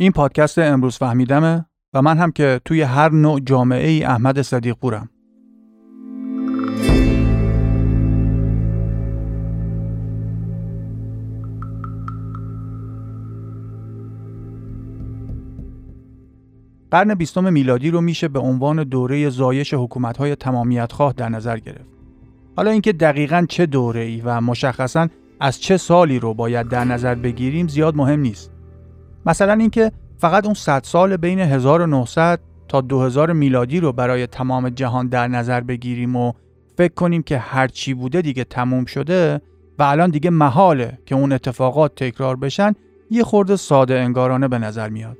این پادکست امروز فهمیدمه و من هم که توی هر نوع جامعه ای احمد صدیق پورم. قرن بیستم میلادی رو میشه به عنوان دوره زایش حکومت‌های تمامیتخواه در نظر گرفت. حالا اینکه دقیقا چه دوره ای و مشخصا از چه سالی رو باید در نظر بگیریم زیاد مهم نیست. مثلا اینکه فقط اون 100 سال بین 1900 تا 2000 میلادی رو برای تمام جهان در نظر بگیریم و فکر کنیم که هر چی بوده دیگه تموم شده و الان دیگه محاله که اون اتفاقات تکرار بشن یه خورده ساده انگارانه به نظر میاد.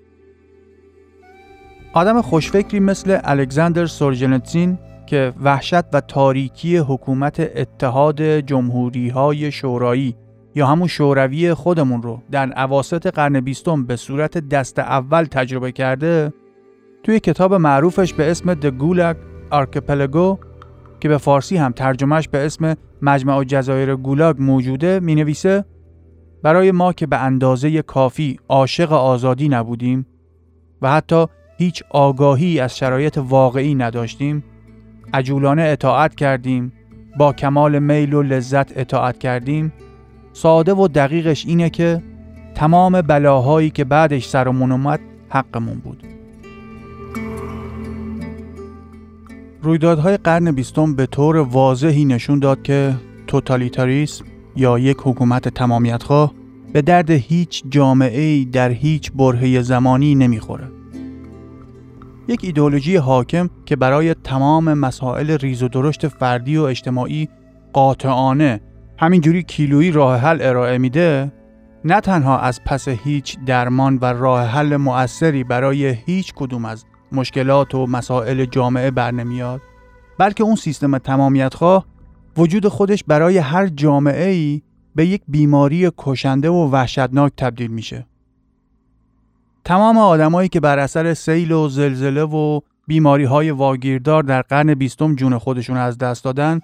آدم خوشفکری مثل الکساندر سورجنتسین که وحشت و تاریکی حکومت اتحاد جمهوری های شورایی یا همون شوروی خودمون رو در عواست قرن بیستم به صورت دست اول تجربه کرده توی کتاب معروفش به اسم The Gulag Archipelago که به فارسی هم ترجمهش به اسم مجمع جزایر گولاگ موجوده می نویسه برای ما که به اندازه کافی عاشق آزادی نبودیم و حتی هیچ آگاهی از شرایط واقعی نداشتیم. عجولانه اطاعت کردیم با کمال میل و لذت اطاعت کردیم. ساده و دقیقش اینه که تمام بلاهایی که بعدش سرمون اومد حقمون بود رویدادهای قرن بیستم به طور واضحی نشون داد که توتالیتاریسم یا یک حکومت تمامیتخواه به درد هیچ جامعه در هیچ برهه زمانی نمی‌خوره. یک ایدولوژی حاکم که برای تمام مسائل ریز و درشت فردی و اجتماعی قاطعانه همینجوری کیلویی راه حل ارائه میده نه تنها از پس هیچ درمان و راه حل مؤثری برای هیچ کدوم از مشکلات و مسائل جامعه برنمیاد بلکه اون سیستم تمامیتخواه وجود خودش برای هر جامعه ای به یک بیماری کشنده و وحشتناک تبدیل میشه. تمام آدمایی که بر اثر سیل و زلزله و بیماری های واگیردار در قرن بیستم جون خودشون از دست دادن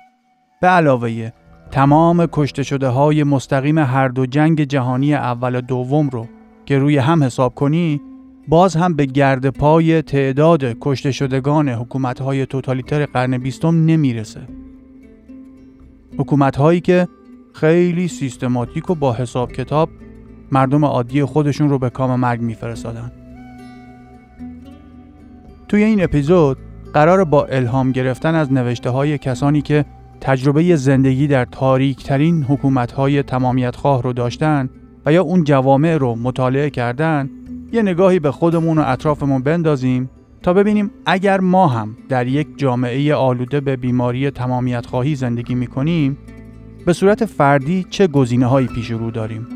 به علاوه تمام کشته شده های مستقیم هر دو جنگ جهانی اول و دوم رو که روی هم حساب کنی باز هم به گرد پای تعداد کشته شدگان حکومت های توتالیتر قرن بیستم نمی‌رسه. حکومت هایی که خیلی سیستماتیک و با حساب کتاب مردم عادی خودشون رو به کام مرگ میفرستادن. توی این اپیزود قرار با الهام گرفتن از نوشته های کسانی که تجربه زندگی در تاریکترین حکومت های تمامیت خواه رو داشتن و یا اون جوامع رو مطالعه کردن یه نگاهی به خودمون و اطرافمون بندازیم تا ببینیم اگر ما هم در یک جامعه آلوده به بیماری تمامیت خواهی زندگی می کنیم به صورت فردی چه گزینه هایی پیش رو داریم؟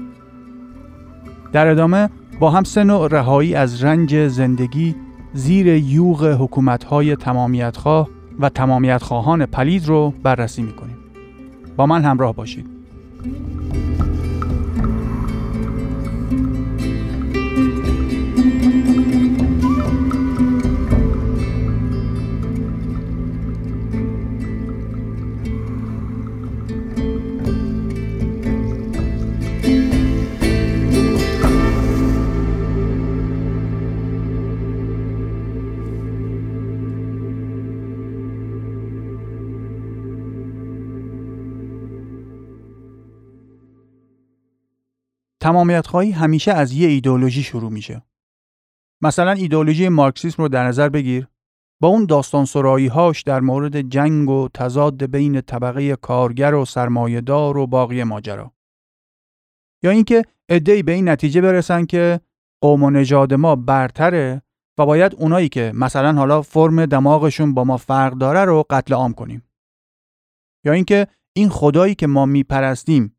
در ادامه با هم سه نوع رهایی از رنج زندگی زیر یوغ حکومت های تمامیت خواه و تمامیت خواهان پلید رو بررسی می کنیم. با من همراه باشید. تمامیت خواهی همیشه از یه ایدئولوژی شروع میشه. مثلا ایدئولوژی مارکسیسم رو در نظر بگیر. با اون داستان سرایی هاش در مورد جنگ و تضاد بین طبقه کارگر و سرمایهدار و باقی ماجرا. یا اینکه ادعی به این نتیجه برسن که قوم و نژاد ما برتره و باید اونایی که مثلا حالا فرم دماغشون با ما فرق داره رو قتل عام کنیم. یا اینکه این خدایی که ما میپرستیم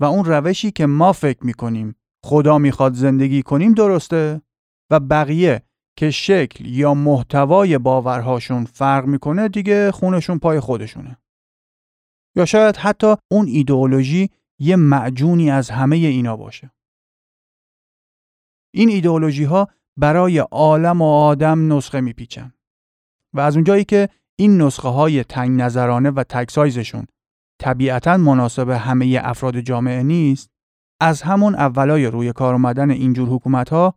و اون روشی که ما فکر می‌کنیم خدا می‌خواد زندگی کنیم درسته و بقیه که شکل یا محتوای باورهاشون فرق می‌کنه دیگه خونشون پای خودشونه. یا شاید حتی اون ایدئولوژی یه معجونی از همه اینا باشه. این ایدئولوژی ها برای عالم و آدم نسخه میپیچن و از اونجایی که این نسخه های تنگ نظرانه و تک سایزشون طبیعتا مناسب همه افراد جامعه نیست از همون اولای روی کار اومدن اینجور حکومت ها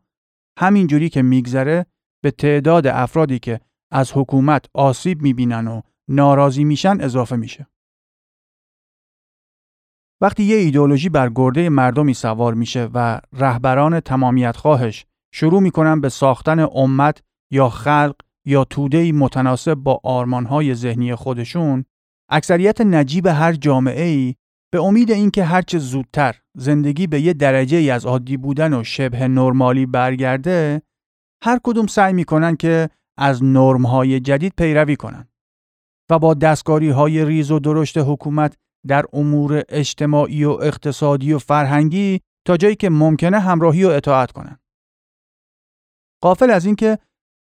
همینجوری که میگذره به تعداد افرادی که از حکومت آسیب می‌بینن و ناراضی میشن اضافه میشه. وقتی یه ایدئولوژی بر گرده مردمی سوار میشه و رهبران تمامیت خواهش شروع می‌کنن به ساختن امت یا خلق یا تودهی متناسب با آرمانهای ذهنی خودشون اکثریت نجیب هر جامعه ای به امید اینکه هرچه زودتر زندگی به یه درجه ای از عادی بودن و شبه نرمالی برگرده هر کدوم سعی می‌کنن که از نرمهای جدید پیروی کنن و با دستگاری های ریز و درشت حکومت در امور اجتماعی و اقتصادی و فرهنگی تا جایی که ممکنه همراهی و اطاعت کنن. قافل از اینکه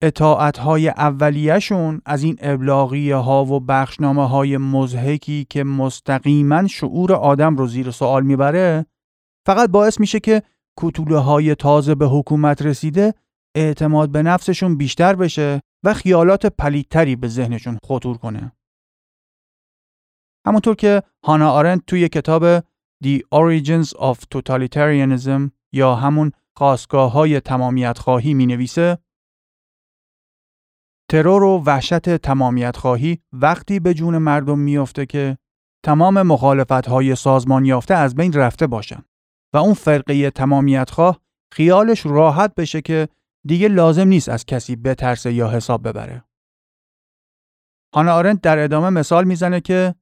اطاعت های اولیهشون از این ابلاغی ها و بخشنامه های مزهکی که مستقیما شعور آدم رو زیر سوال می‌بره فقط باعث میشه که کتوله های تازه به حکومت رسیده اعتماد به نفسشون بیشتر بشه و خیالات پلیدتری به ذهنشون خطور کنه. همونطور که هانا آرنت توی کتاب The Origins of Totalitarianism یا همون خواستگاه های تمامیت خواهی می نویسه ترور و وحشت تمامیت خواهی وقتی به جون مردم میافته که تمام مخالفت های سازمان یافته از بین رفته باشن و اون فرقه تمامیت خواه خیالش راحت بشه که دیگه لازم نیست از کسی بترسه یا حساب ببره. هانا آرنت در ادامه مثال می‌زنه که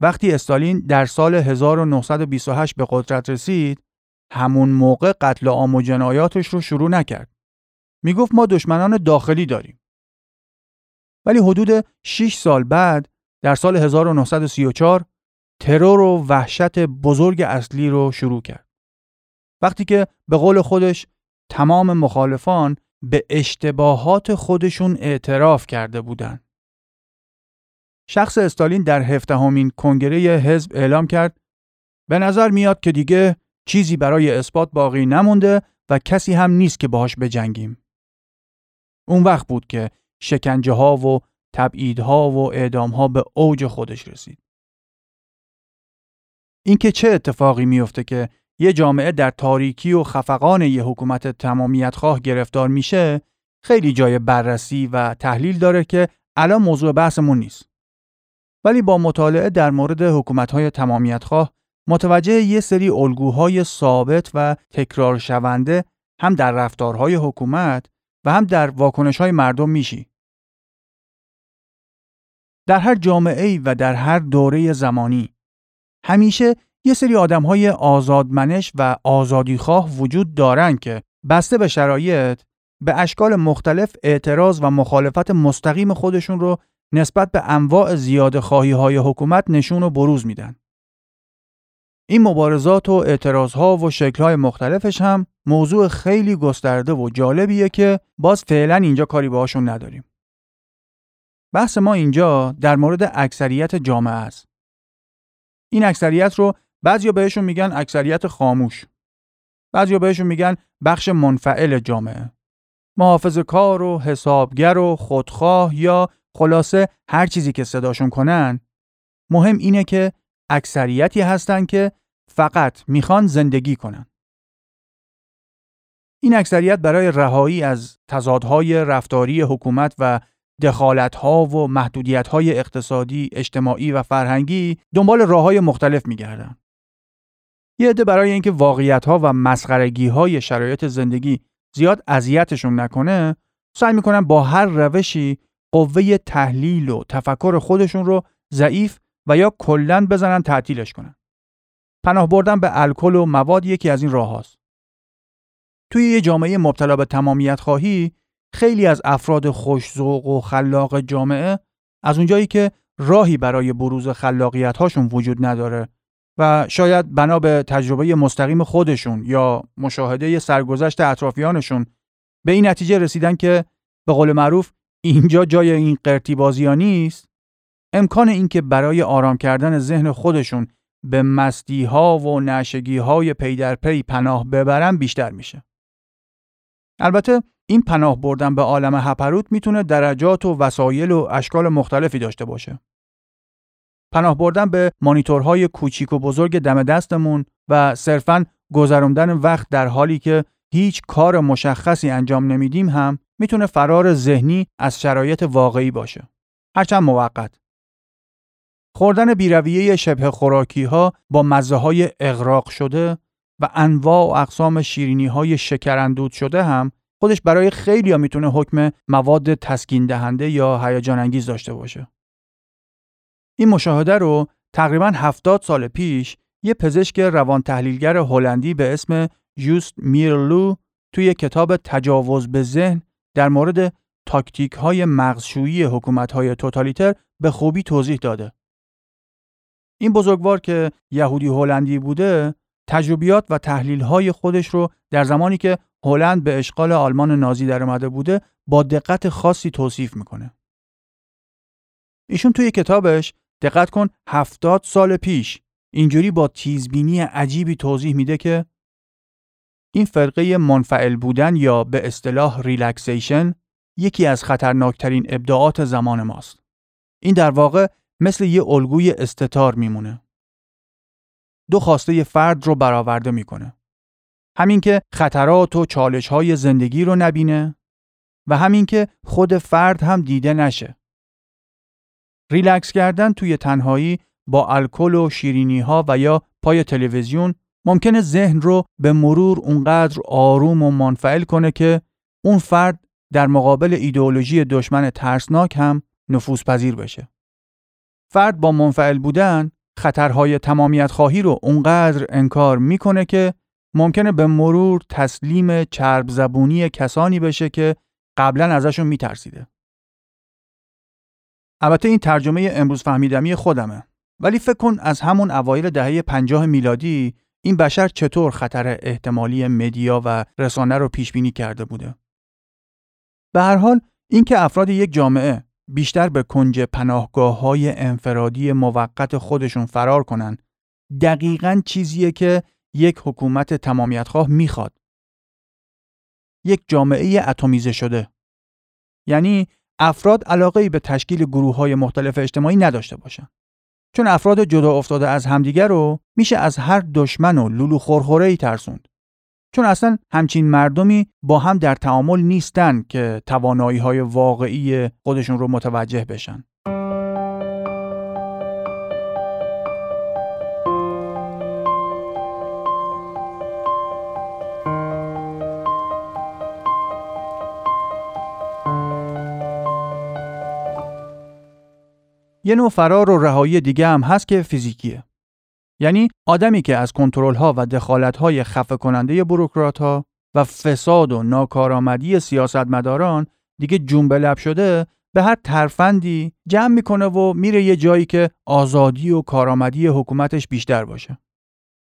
وقتی استالین در سال 1928 به قدرت رسید همون موقع قتل عام و جنایاتش رو شروع نکرد. می‌گفت ما دشمنان داخلی داریم. ولی حدود 6 سال بعد در سال 1934 ترور و وحشت بزرگ اصلی رو شروع کرد. وقتی که به قول خودش تمام مخالفان به اشتباهات خودشون اعتراف کرده بودند. شخص استالین در هفدهمین کنگره حزب اعلام کرد به نظر میاد که دیگه چیزی برای اثبات باقی نمونده و کسی هم نیست که باهاش بجنگیم. اون وقت بود که شکنجه ها و تبعیدها و اعدام ها به اوج خودش رسید. اینکه چه اتفاقی میفته که یه جامعه در تاریکی و خفقان یه حکومت تمامیت خواه گرفتار میشه خیلی جای بررسی و تحلیل داره که الان موضوع بحثمون نیست. ولی با مطالعه در مورد حکومت‌های تمامیت خواه متوجه یه سری الگوهای ثابت و تکرار شونده هم در رفتارهای حکومت و هم در واکنش‌های مردم میشی. در هر جامعه و در هر دوره زمانی همیشه یه سری آدم‌های آزادمنش و آزادیخواه وجود دارن که بسته به شرایط به اشکال مختلف اعتراض و مخالفت مستقیم خودشون رو نسبت به انواع زیاد خواهی های حکومت نشون و بروز میدن. این مبارزات و اعتراضها و شکلهای مختلفش هم موضوع خیلی گسترده و جالبیه که باز فعلا اینجا کاری باهاشون نداریم. بحث ما اینجا در مورد اکثریت جامعه است. این اکثریت رو بعضیا بهشون میگن اکثریت خاموش. بعضیا بهشون میگن بخش منفعل جامعه. محافظ کار و حسابگر و خودخواه یا خلاصه هر چیزی که صداشون کنن مهم اینه که اکثریتی هستن که فقط می‌خوان زندگی کنن. این اکثریت برای رهایی از تضادهای رفتاری حکومت و دخالتها و محدودیتهای اقتصادی، اجتماعی و فرهنگی دنبال راه های مختلف میگردن. یه عده برای اینکه واقعیتها و مسخرگیهای شرایط زندگی زیاد اذیتشون نکنه، سعی می‌کنن با هر روشی قوه تحلیل و تفکر خودشون رو ضعیف و یا کلا بزنن تعطیلش کنن. پناه بردن به الکل و مواد یکی از این راه هاست. توی یه جامعه مبتلا به تمامیت خواهی خیلی از افراد خوشزوق و خلاق جامعه از اونجایی که راهی برای بروز خلاقیت هاشون وجود نداره و شاید بنا به تجربه مستقیم خودشون یا مشاهده سرگذشت اطرافیانشون به این نتیجه رسیدن که به قول معروف اینجا جای این قرتی بازی نیست امکان اینکه برای آرام کردن ذهن خودشون به مستی ها و نشگی های پی در پی پناه ببرن بیشتر میشه. البته این پناه بردن به عالم هپروت می‌تونه درجات و وسایل و اشکال مختلفی داشته باشه. پناه بردن به مانیتورهای کوچیک و بزرگ دم دستمون و صرفاً گذراندن وقت در حالی که هیچ کار مشخصی انجام نمیدیم هم می‌تونه فرار ذهنی از شرایط واقعی باشه. هرچند موقت. خوردن بیرویه شبه خوراکی ها با مزه های اغراق شده و انواع و اقسام شیرینی های شکراندود شده هم خودش برای خیلی ها می‌تونه حکم مواد تسکین دهنده یا هیجان انگیز داشته باشه. این مشاهده رو تقریبا 70 سال پیش یه پزشک روان تحلیلگر هلندی به اسم جوست میرلو توی کتاب تجاوز به ذهن در مورد تاکتیک های مغزشویی حکومت های توتالیتر به خوبی توضیح داده. این بزرگوار که یهودی هلندی بوده تجربیات و تحلیل های خودش رو در زمانی که هلند به اشغال آلمان نازی در اومده بوده با دقت خاصی توصیف می‌کنه. ایشون توی کتابش دقت کن هفتاد سال پیش اینجوری با تیزبینی عجیبی توضیح میده که این فرقه منفعل بودن یا به اصطلاح relaxation یکی از خطرناکترین ابداعات زمان ماست. این در واقع مثل یه الگوی استتار میمونه. دو خواسته فرد رو برآورده می‌کنه. همین که خطرات و چالش های زندگی رو نبینه و همین که خود فرد هم دیده نشه. ریلکس کردن توی تنهایی با الکل و شیرینی ها و یا پای تلویزیون ممکنه ذهن رو به مرور اونقدر آروم و منفعل کنه که اون فرد در مقابل ایدئولوژی دشمن ترسناک هم نفوذ پذیر بشه. فرد با منفعل بودن خطرهای تمامیت خواهی رو اونقدر انکار می‌کنه که ممکنه به مرور تسلیم چرب زبونی کسانی بشه که قبلا ازشون میترسیده. البته این ترجمه امروز فهمیدمی خودمه ولی فکر کن از همون اوایل دهه 50 میلادی این بشر چطور خطر احتمالی مدیا و رسانه رو پیش بینی کرده بوده. به هر حال اینکه افراد یک جامعه بیشتر به کنج پناهگاه های انفرادی موقت خودشون فرار کنن دقیقا چیزیه که یک حکومت تمامیتخواه می‌خواد. یک جامعه اتمیزه شده. یعنی افراد علاقه به تشکیل گروه های مختلف اجتماعی نداشته باشن. چون افراد جدا افتاده از همدیگر رو میشه از هر دشمن و لولو خورخوره ای ترسوند. چون اصلا همچین مردمی با هم در تعامل نیستن که توانایی های واقعی خودشون رو متوجه بشن. یه نوع فرار و رهایی دیگه هم هست که فیزیکیه. یعنی آدمی که از کنترل ها و دخالت های خفه کننده بروکرات ها و فساد و ناکارآمدی سیاستمداران دیگه جون لب شده به هر ترفندی جمع می‌کنه و میره یه جایی که آزادی و کارآمدی حکومتش بیشتر باشه.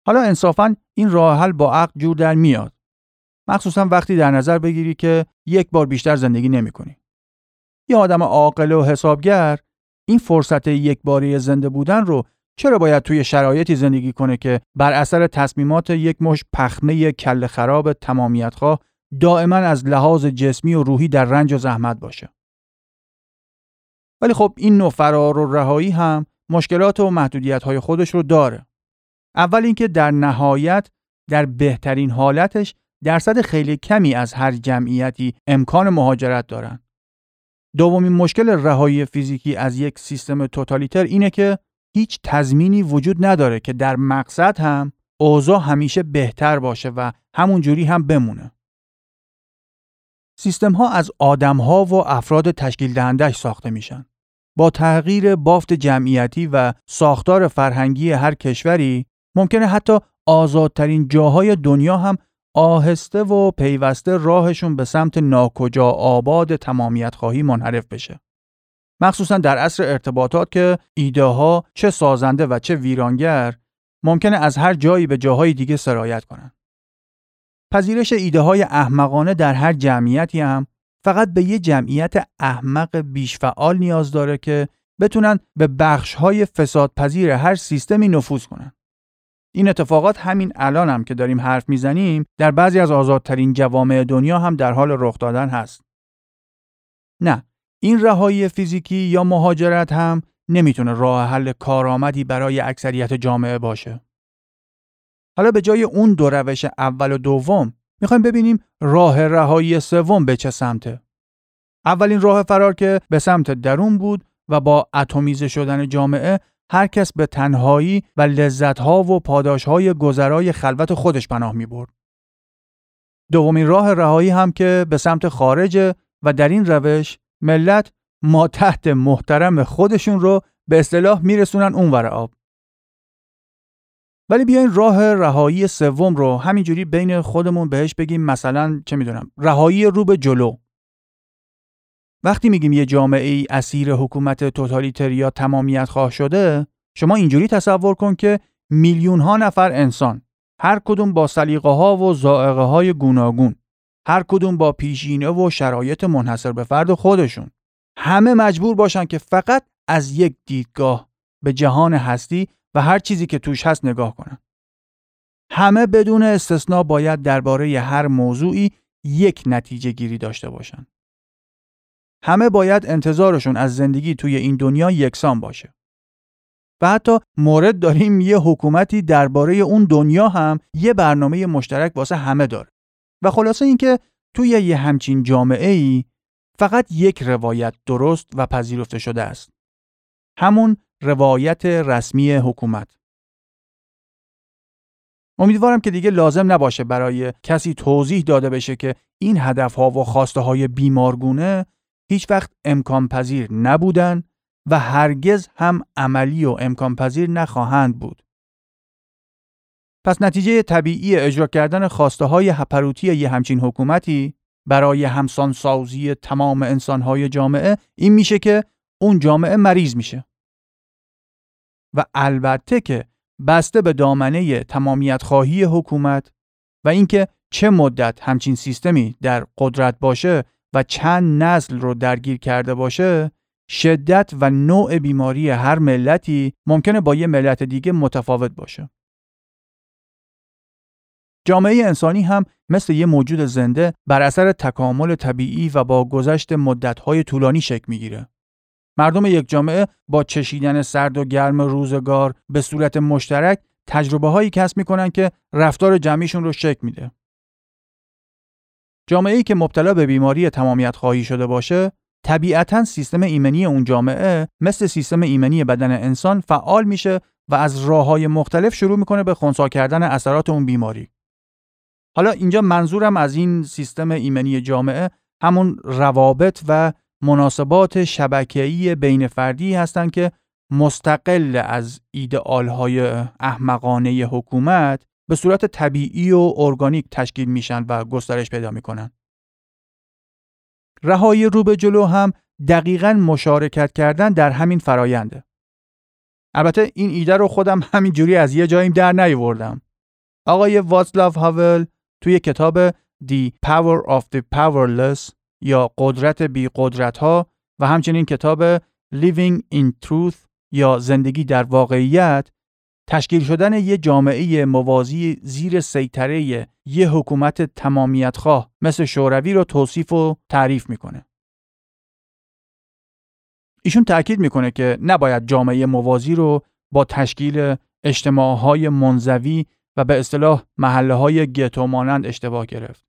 حالا انصافا این راه حل با عقل جور در میاد. مخصوصا وقتی در نظر بگیری که یک بار بیشتر زندگی نمی‌کنی. یه آدم عاقل و حسابگر این فرصت یک باری زنده بودن رو چرا باید توی شرایطی زندگی کنه که بر اثر تصمیمات یک مش پخمه کل خراب تمامیتخواه دائما از لحاظ جسمی و روحی در رنج و زحمت باشه؟ ولی خب این نوع فرار و رهایی هم مشکلات و محدودیت های خودش رو داره. اول اینکه در نهایت در بهترین حالتش درصد خیلی کمی از هر جمعیتی امکان مهاجرت دارن. دومین مشکل رهایی فیزیکی از یک سیستم توتالیتر اینه که هیچ تضمینی وجود نداره که در مقصد هم اوضاع همیشه بهتر باشه و همون جوری هم بمونه. سیستم ها از آدم ها و افراد تشکیل دهندش ساخته میشن. با تغییر بافت جمعیتی و ساختار فرهنگی هر کشوری ممکنه حتی آزادترین جاهای دنیا هم آهسته و پیوسته راهشون به سمت ناکجا آباد تمامیت خواهی منحرف بشه. مخصوصا در عصر ارتباطات که ایده ها چه سازنده و چه ویرانگر ممکنه از هر جایی به جاهای دیگه سرایت کنند. پذیرش ایده های احمقانه در هر جمعیتی هم فقط به یه جمعیت احمق بیش فعال نیاز داره که بتونن به بخش های فساد پذیر هر سیستمی نفوذ کنن. این اتفاقات همین الان هم که داریم حرف می‌زنیم در بعضی از آزادترین جوامع دنیا هم در حال رخ دادن هست. نه، این رهایی فیزیکی یا مهاجرت هم نمی‌تونه راه حل کارآمدی برای اکثریت جامعه باشه. حالا به جای اون دو روش اول و دوم می‌خوایم ببینیم راه رهایی سوم به چه سمته. اولین راه فرار که به سمت درون بود و با اتمیزه شدن جامعه هر کس به تنهایی و لذتها و پاداشهای گذرای خلوت خودش پناه می برد. دومین راه رهایی هم که به سمت خارج و در این روش ملت ما تحت محترم خودشون رو به اصطلاح میرسونن اونور آب. ولی بیاین راه رهایی سوم رو همینجوری بین خودمون بهش بگیم مثلا چه می‌دونم رهایی رو به جلو وقتی میگیم یه جامعه ای اسیر حکومت توتالیتریا تمامیت خواه شده شما اینجوری تصور کن که میلیون ها نفر انسان هر کدوم با سلیقه ها و زائقه های گوناگون هر کدوم با پیشینه و شرایط منحصر به فرد خودشون همه مجبور باشن که فقط از یک دیدگاه به جهان هستی و هر چیزی که توش هست نگاه کنن. همه بدون استثنا باید درباره هر موضوعی یک نتیجه گیری داشته باشن. همه باید انتظارشون از زندگی توی این دنیا یکسان باشه. و حتی مورد داریم یه حکومتی درباره اون دنیا هم یه برنامه مشترک واسه همه داره. و خلاصه اینکه توی یه همچین جامعه ای فقط یک روایت درست و پذیرفته شده است. همون روایت رسمی حکومت. امیدوارم که دیگه لازم نباشه برای کسی توضیح داده بشه که این هدفها و خواسته های بیمارگونه هیچ وقت امکان پذیر نبودن و هرگز هم عملی و امکان پذیر نخواهند بود. پس نتیجه طبیعی اجرا کردن خواسته های هپروتی یه همچین حکومتی برای همسانسازی تمام انسانهای جامعه این میشه که اون جامعه مریض میشه. و البته که بسته به دامنه تمامیت خواهی حکومت و اینکه چه مدت همچین سیستمی در قدرت باشه و چند نسل رو درگیر کرده باشه شدت و نوع بیماری هر ملتی ممکنه با یه ملت دیگه متفاوت باشه. جامعه انسانی هم مثل یه موجود زنده بر اثر تکامل طبیعی و با گذشت مدت‌های طولانی شکل می‌گیره. مردم یک جامعه با چشیدن سرد و گرم روزگار به صورت مشترک تجربه هایی کسب می‌کنن که رفتار جمعیشون رو شکل میده. جامعه ای که مبتلا به بیماری تمامیت خواهی شده باشه طبیعتا سیستم ایمنی اون جامعه مثل سیستم ایمنی بدن انسان فعال میشه و از راه های مختلف شروع می‌کنه به خونسا کردن اثرات اون بیماری. حالا اینجا منظورم از این سیستم ایمنی جامعه همون روابط و مناسبات شبکه‌ای بین فردی هستند که مستقل از ایدئال‌های احمقانه حکومت به صورت طبیعی و ارگانیک تشکیل میشن و گسترش پیدا می‌کنن. رهایی رو به جلو هم دقیقا مشارکت کردن در همین فراینده. البته این ایده رو خودم همین جوری از یه جاییم در نیاوردم. آقای واتسلاو هاول توی کتاب The Power of the Powerless یا قدرت بی قدرت ها و همچنین کتاب Living in Truth یا زندگی در واقعیت تشکیل شدن یه جامعه موازی زیر سیطره یه حکومت تمامیت خواه مثل شوروی رو توصیف و تعریف می‌کنه. ایشون تاکید می‌کنه که نباید جامعه موازی رو با تشکیل اجتماعهای منزوی به اصطلاح محله های گتو مانند اشتباه گرفت.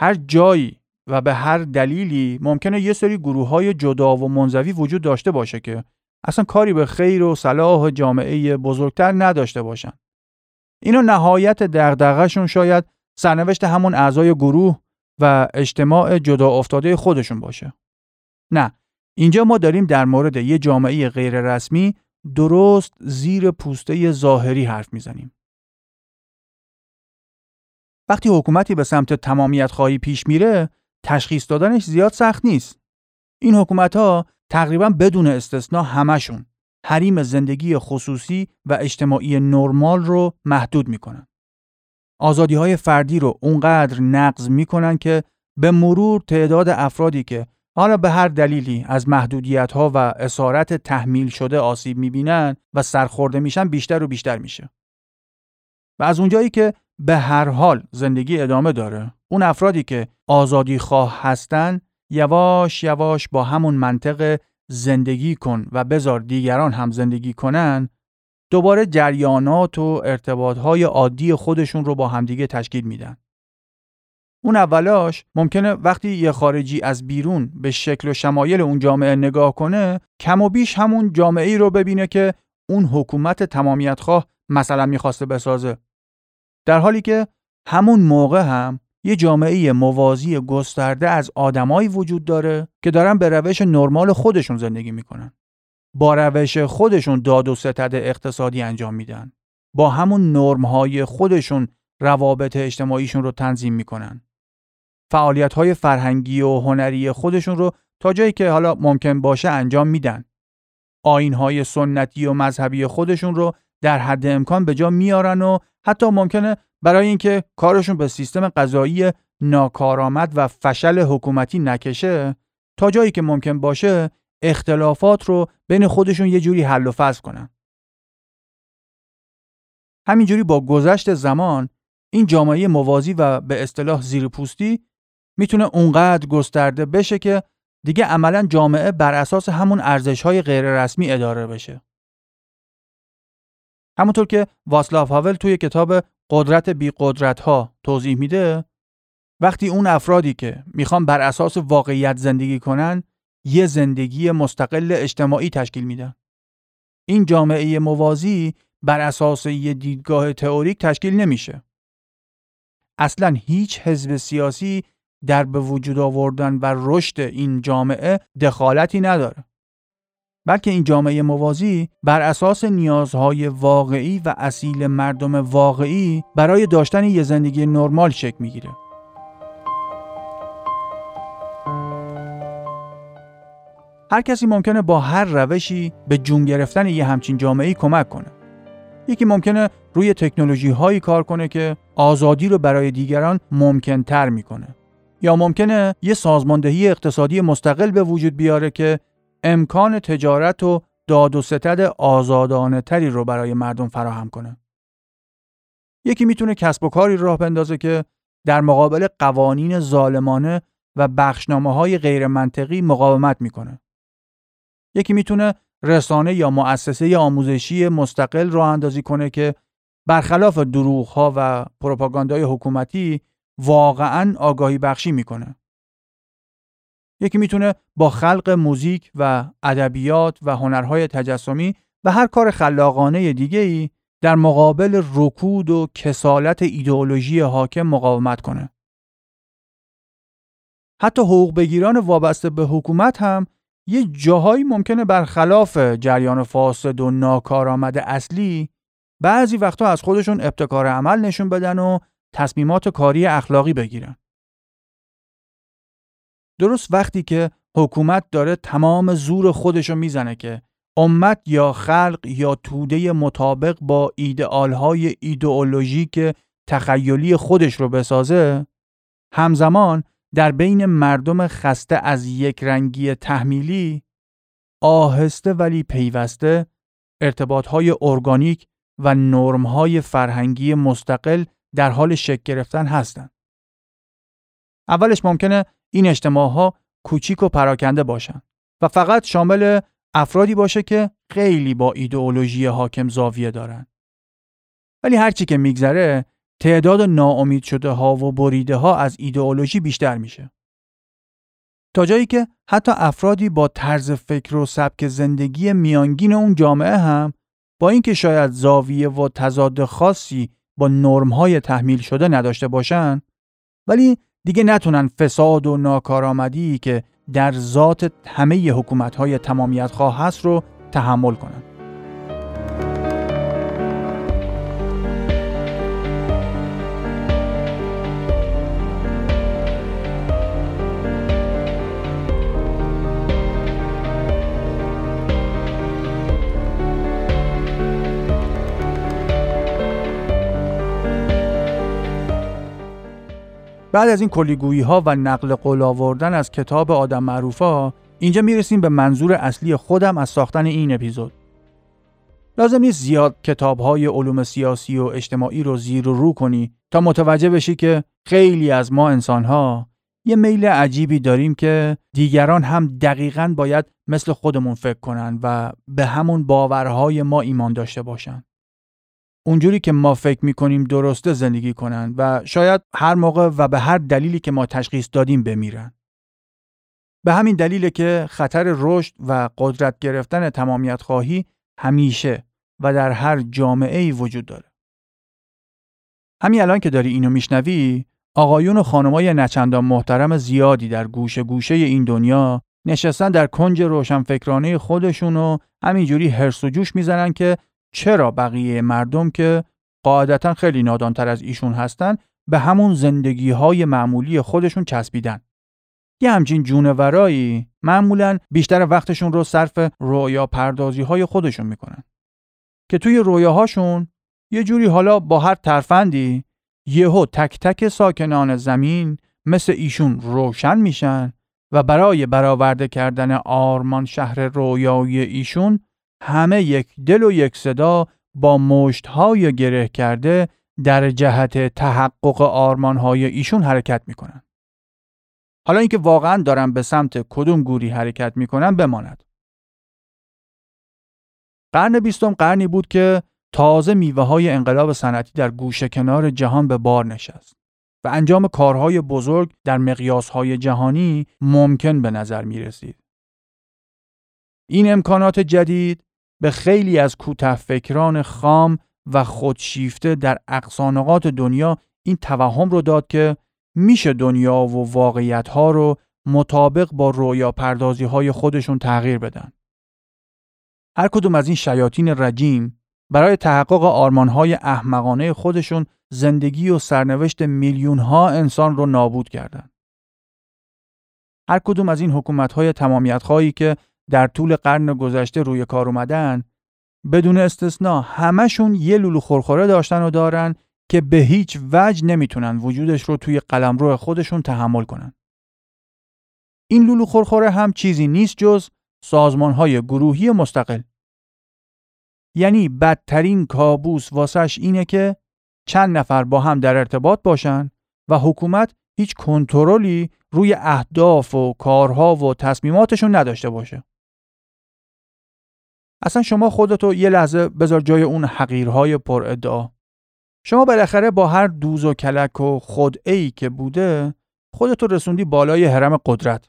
هر جایی و به هر دلیلی ممکنه یه سری گروه های جدا و منزوی وجود داشته باشه که اصلا کاری به خیر و صلاح جامعه بزرگتر نداشته باشن. اینا نهایت دغدغه‌شون شاید سرنوشت همون اعضای گروه و اجتماع جدا افتاده خودشون باشه. نه، اینجا ما داریم در مورد یه جامعه غیر رسمی درست زیر پوسته ظاهری حرف می‌زنیم. وقتی حکومتی به سمت تمامیت خواهی پیش میره تشخیص دادنش زیاد سخت نیست این حکومت ها تقریبا بدون استثنا همشون حریم زندگی خصوصی و اجتماعی نرمال رو محدود می‌کنن آزادی های فردی رو اونقدر نقض می‌کنن که به مرور تعداد افرادی که حالا به هر دلیلی از محدودیت ها و اسارت تحمیل شده آسیب می‌بینن و سرخورده میشن بیشتر و بیشتر میشه. و از اونجایی که به هر حال زندگی ادامه داره اون افرادی که آزادی خواه هستن یواش یواش با همون منطق زندگی کن و بذار دیگران هم زندگی کنن دوباره جریانات و ارتباطهای عادی خودشون رو با همدیگه تشکیل میدن. اون اولاش ممکنه وقتی یه خارجی از بیرون به شکل و شمایل اون جامعه نگاه کنه کم و بیش همون جامعه ای رو ببینه که اون حکومت تمامیت خواه مثلا می‌خواسته بسازه. در حالی که همون موقع هم یه جامعه موازی گسترده از آدمایی وجود داره که دارن به روش نرمال خودشون زندگی می‌کنن. با روش خودشون داد و ستد اقتصادی انجام میدن. با همون نرمهای خودشون روابط اجتماعیشون رو تنظیم می‌کنن. فعالیت های فرهنگی و هنری خودشون رو تا جایی که حالا ممکن باشه انجام میدن. آین های سنتی و مذهبی خودشون رو در حد امکان به جا میارن و حتی ممکنه برای اینکه کارشون به سیستم قضایی ناکارآمد و فشل حکومتی نکشه تا جایی که ممکن باشه اختلافات رو بین خودشون یه جوری حل و فصل کنن. همینجوری با گذشت زمان این جامعه موازی و به اصطلاح زیر پوستی می‌تونه اونقدر گسترده بشه که دیگه عملا جامعه بر اساس همون ارزش های غیر رسمی اداره بشه. همونطور که واسلاف هاول توی کتاب قدرت بی قدرت ها توضیح میده وقتی اون افرادی که می‌خوان بر اساس واقعیت زندگی کنن یه زندگی مستقل اجتماعی تشکیل میدن. این جامعه موازی بر اساس یه دیدگاه تئوریک تشکیل نمیشه. اصلا هیچ حزب سیاسی در به وجود آوردن و رشد این جامعه دخالتی نداره. بلکه این جامعه موازی بر اساس نیازهای واقعی و اصیل مردم واقعی برای داشتن یه زندگی نرمال شکل می‌گیره. هر کسی ممکنه با هر روشی به جون گرفتن یه همچین جامعه کمک کنه. یکی ممکنه روی تکنولوژی هایی کار کنه که آزادی رو برای دیگران ممکن تر می‌کنه. یا ممکنه یه سازماندهی اقتصادی مستقل به وجود بیاره که امکان تجارت و داد و ستد آزادانه تری رو برای مردم فراهم کنه. یکی می‌تونه کسب و کاری راه بندازه که در مقابل قوانین ظالمانه و بخشنامه های غیر منطقی مقاومت می‌کنه. یکی می‌تونه رسانه یا مؤسسه آموزشی مستقل راه اندازی کنه که برخلاف دروغ ها و پروپاگاندای حکومتی واقعا آگاهی بخشی می‌کنه. یکی می‌تونه با خلق موزیک و ادبیات و هنرهای تجسمی و هر کار خلاقانه دیگه ای در مقابل رکود و کسالت ایدئولوژی حاکم مقاومت کنه. حتی حقوق بگیران وابسته به حکومت هم یه جاهایی ممکنه برخلاف جریان فاسد و ناکارآمد اصلی بعضی وقتا از خودشون ابتکار عمل نشون بدن و تصمیمات کاری اخلاقی بگیرن. درست وقتی که حکومت داره تمام زور خودشو می‌زنه که امت یا خلق یا توده مطابق با ایدئالهای ایدئولوژیک تخیلی خودش رو بسازه همزمان در بین مردم خسته از یک رنگی تحمیلی آهسته ولی پیوسته ارتباطهای ارگانیک و نرمهای فرهنگی مستقل در حال شکل گرفتن هستند. اولش ممکنه این اجتماع ها کوچیک و پراکنده باشن و فقط شامل افرادی باشه که خیلی با ایدئولوژی حاکم زاویه دارن. ولی هرچی که میگذره تعداد ناامید شده ها و بریده ها از ایدئولوژی بیشتر میشه. تا جایی که حتی افرادی با طرز فکر و سبک زندگی میانگین اون جامعه هم با اینکه شاید زاویه و تضاد خاصی با نرم های تحمیل شده نداشته باشن ولی دیگه نتونن فساد و ناکارآمدی که در ذات همه حکومت های تمامیت خواه هست رو تحمل کنن. بعد از این کلیگویی ها و نقل قول آوردن از کتاب آدم معروفا اینجا می‌رسیم به منظور اصلی خودم از ساختن این اپیزود. لازم نیست زیاد کتاب های علوم سیاسی و اجتماعی رو زیر و رو کنی تا متوجه بشی که خیلی از ما انسان ها یه میل عجیبی داریم که دیگران هم دقیقا باید مثل خودمون فکر کنن و به همون باورهای ما ایمان داشته باشن. اونجوری که ما فکر می‌کنیم درسته زندگی کنن و شاید هر موقع و به هر دلیلی که ما تشخیص دادیم بمیرن. به همین دلیل که خطر رشد و قدرت گرفتن تمامیت خواهی همیشه و در هر جامعه ای وجود داره. همین الان که داری اینو میشنوی آقایون و خانمای نچندان محترم زیادی در گوشه گوشه این دنیا نشستن در کنج روشنفکرانه خودشون و همینجوری هرس و جوش می‌زنن که چرا بقیه مردم که قاعدتا خیلی نادانتر از ایشون هستن به همون زندگی های معمولی خودشون چسبیدن. یه همچین جونورایی معمولا بیشتر وقتشون رو صرف رویا پردازی های خودشون می‌کنن. که توی رویاهاشون یه جوری حالا با هر ترفندی یهو تک تک ساکنان زمین مثل ایشون روشن میشن و برای برآورده کردن آرمان شهر رویایی ایشون همه یک دل و یک صدا با مشتهای گره کرده در جهت تحقق آرمانهای ایشون حرکت می‌کنن. حالا اینکه واقعا دارن به سمت کدوم گوری حرکت می‌کنن بماند. قرن بیستم قرنی بود که تازه میوه های انقلاب صنعتی در گوشه کنار جهان به بار نشست و انجام کارهای بزرگ در مقیاس های جهانی ممکن به نظر می رسید. این امکانات جدید به خیلی از کوته فکران خام و خودشیفته در اقصانقات دنیا این توهم رو داد که میشه دنیا و واقعیت ها رو مطابق با رویا پردازی های خودشون تغییر بدن. هر کدوم از این شیاطین رجیم برای تحقق آرمانهای احمقانه خودشون زندگی و سرنوشت میلیون ها انسان رو نابود کردند. هر کدوم از این حکومت‌های تمامیت خواهی که در طول قرن گذشته روی کار اومدن بدون استثنا همشون یه لولو خورخوره داشتن و دارن که به هیچ وجه نمی‌تونن وجودش رو توی قلمرو خودشون تحمل کنن. این لولو خورخوره هم چیزی نیست جز سازمانهای گروهی مستقل. یعنی بدترین کابوس واسش اینه که چند نفر با هم در ارتباط باشن و حکومت هیچ کنترلی روی اهداف و کارها و تصمیماتشون نداشته باشه. اصلا شما خودتو یه لحظه بذار جای اون حقیرهای پر ادعا. شما بالاخره با هر دوز و کلک و ای که بوده خودتو رسوندی بالای حرم قدرت.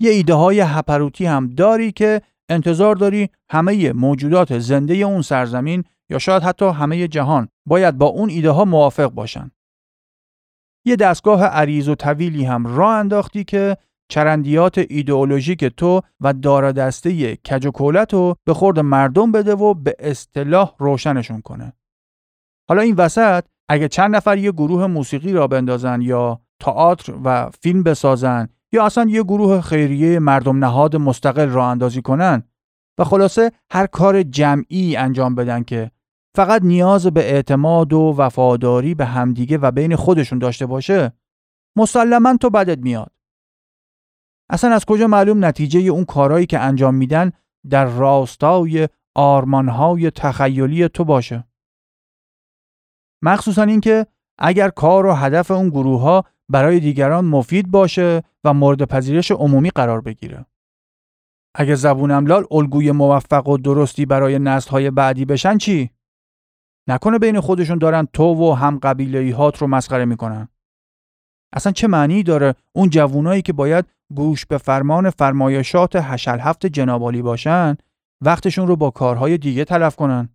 یه ایده های هپروتی هم داری که انتظار داری همه موجودات زنده اون سرزمین یا شاید حتی همه جهان باید با اون ایده ها موافق باشن. یه دستگاه عریض و طویلی هم راه انداختی که چرندیات ایدئولوژیک تو و دارا دسته کج و رو به خورد مردم بده و به اصطلاح روشنشون کنه. حالا این وسط اگه چند نفر یه گروه موسیقی را بندازن یا تئاتر و فیلم بسازن یا اصلا یه گروه خیریه مردم نهاد مستقل را اندازی کنن و خلاصه هر کار جمعی انجام بدن که فقط نیاز به اعتماد و وفاداری به همدیگه و بین خودشون داشته باشه مسلما تو بدت میاد اصلا از کجا معلوم نتیجه اون کارهایی که انجام میدن در راستای آرمانهای تخیلی تو باشه مخصوصا اینکه اگر کار و هدف اون گروه ها برای دیگران مفید باشه و مورد پذیرش عمومی قرار بگیره. اگه زبون املال الگوی موفق و درستی برای های بعدی بشن چی؟ نکنه بین خودشون دارن تو و هم قبیله هات رو مسخره می‌کنن. اصلا چه معنی داره اون جوونایی که باید گوش به فرمان فرمایشات هشل هفت جنابالی باشن وقتشون رو با کارهای دیگه تلف کنن؟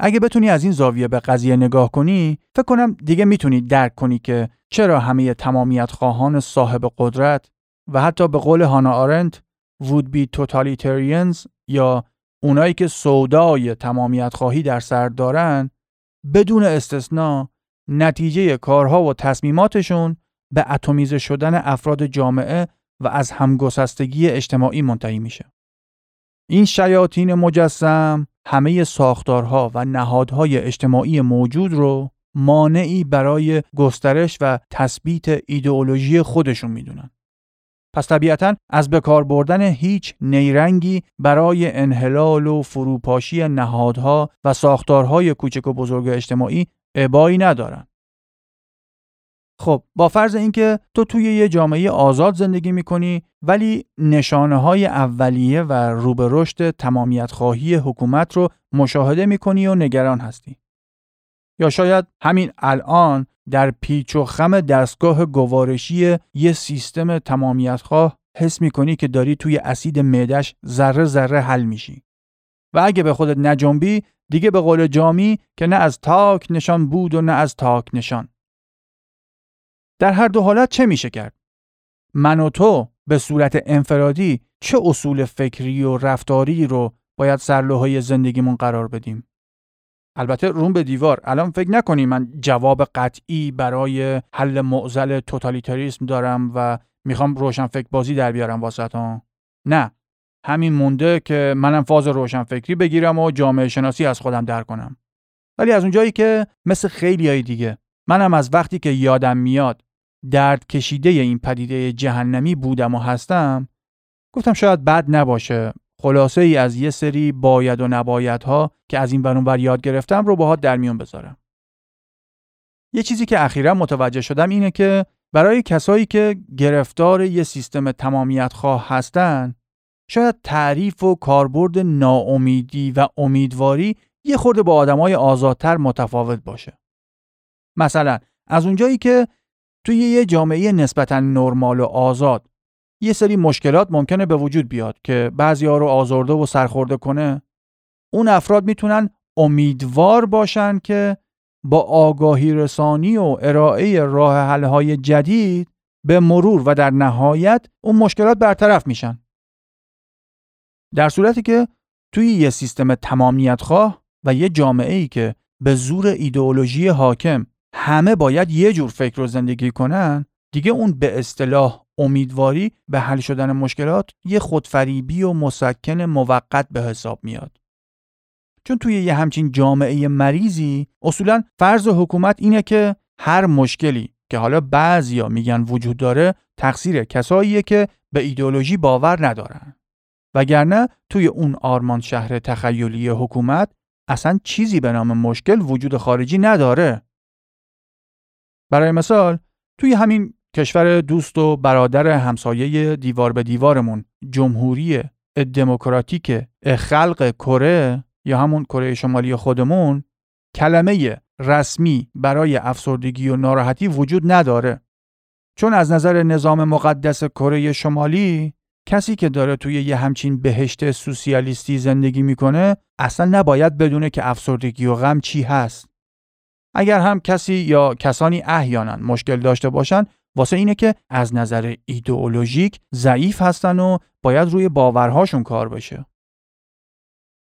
اگه بتونی از این زاویه به قضیه نگاه کنی فکر کنم دیگه می‌تونی درک کنی که چرا همه تمامیت خواهان صاحب قدرت و حتی به قول هانا آرنت would be totalitarians یا اونایی که سودای تمامیت خواهی در سر دارن بدون استثنا نتیجه کارها و تصمیماتشون به اتمیزه شدن افراد جامعه و از همگسستگی اجتماعی منتهی میشه. این شیاطین مجسم همه ساختارها و نهادهای اجتماعی موجود رو مانعی برای گسترش و تثبیت ایدئولوژی خودشون می‌دونن. پس طبیعتا از بکار بردن هیچ نیرنگی برای انحلال و فروپاشی نهادها و ساختارهای کوچک و بزرگ اجتماعی ابایی ندارن. خب با فرض اینکه تو توی یه جامعه آزاد زندگی می‌کنی ولی نشانه های اولیه و رو به رشد تمامیت خواهی حکومت رو مشاهده می‌کنی و نگران هستی. یا شاید همین الان در پیچ و خم دستگاه گوارشی یه سیستم تمامیت خواه حس می‌کنی که داری توی اسید معدش ذره ذره حل میشی. و اگه به خودت نجنبی دیگه به قول جامی که نه از تاک نشان بود و نه از تاک نشان. در هر دو حالت چه میشه کرد؟ من و تو به صورت انفرادی چه اصول فکری و رفتاری رو باید سرلوهای زندگیمون قرار بدیم؟ البته روم به دیوار الان فکر نکنی من جواب قطعی برای حل معضل توتالیتاریسم دارم و می‌خوام روشن فکر بازی در بیارم واسط ها نه همین مونده که منم فاز روشن فکری بگیرم و جامعه شناسی از خودم در کنم ولی از اونجایی که مثل خیلی های دیگه منم از وقتی که یادم میاد درد کشیده این پدیده جهنمی بودم و هستم گفتم شاید بد نباشه خلاصه ای از یه سری باید و نبایدها که از این ور یاد گرفتم رو باهات در میون بذارم. یه چیزی که اخیرا متوجه شدم اینه که برای کسایی که گرفتار یه سیستم تمامیت خواه هستن شاید تعریف و کاربرد ناامیدی و امیدواری یه خورده با آدمای آزادتر متفاوت باشه. مثلا از اونجایی که توی یه جامعه نسبتا نرمال و آزاد یه سری مشکلات ممکنه به وجود بیاد که بعضی ها رو آزرده و سرخورده کنه. اون افراد می‌تونن امیدوار باشن که با آگاهی رسانی و ارائه راه حل های جدید به مرور و در نهایت اون مشکلات برطرف میشن. در صورتی که توی یه سیستم تمامیت خواه و یه جامعه ای که به زور ایدئولوژی حاکم همه باید یه جور فکر رو زندگی کنن دیگه اون به اصطلاح امیدواری به حل شدن مشکلات یه خودفریبی و مسکن موقت به حساب میاد. چون توی یه همچین جامعه مریضی اصولا فرض حکومت اینه که هر مشکلی که حالا بعضیا میگن وجود داره تقصیر کساییه که به ایدولوژی باور ندارن. وگرنه توی اون آرمان شهر تخیلی حکومت اصلا چیزی به نام مشکل وجود خارجی نداره. برای مثال توی همین کشور دوست و برادر همسایه دیوار به دیوارمون جمهوری دموکراتیک خلق کره یا همون کره شمالی خودمون کلمه رسمی برای افسردگی و ناراحتی وجود نداره. چون از نظر نظام مقدس کره شمالی کسی که داره توی یه همچین بهشت سوسیالیستی زندگی می‌کنه اصلا نباید بدونه که افسردگی و غم چی هست. اگر هم کسی یا کسانی احیانا مشکل داشته باشن واسه اینه که از نظر ایدئولوژیک ضعیف هستن و باید روی باورهاشون کار بشه.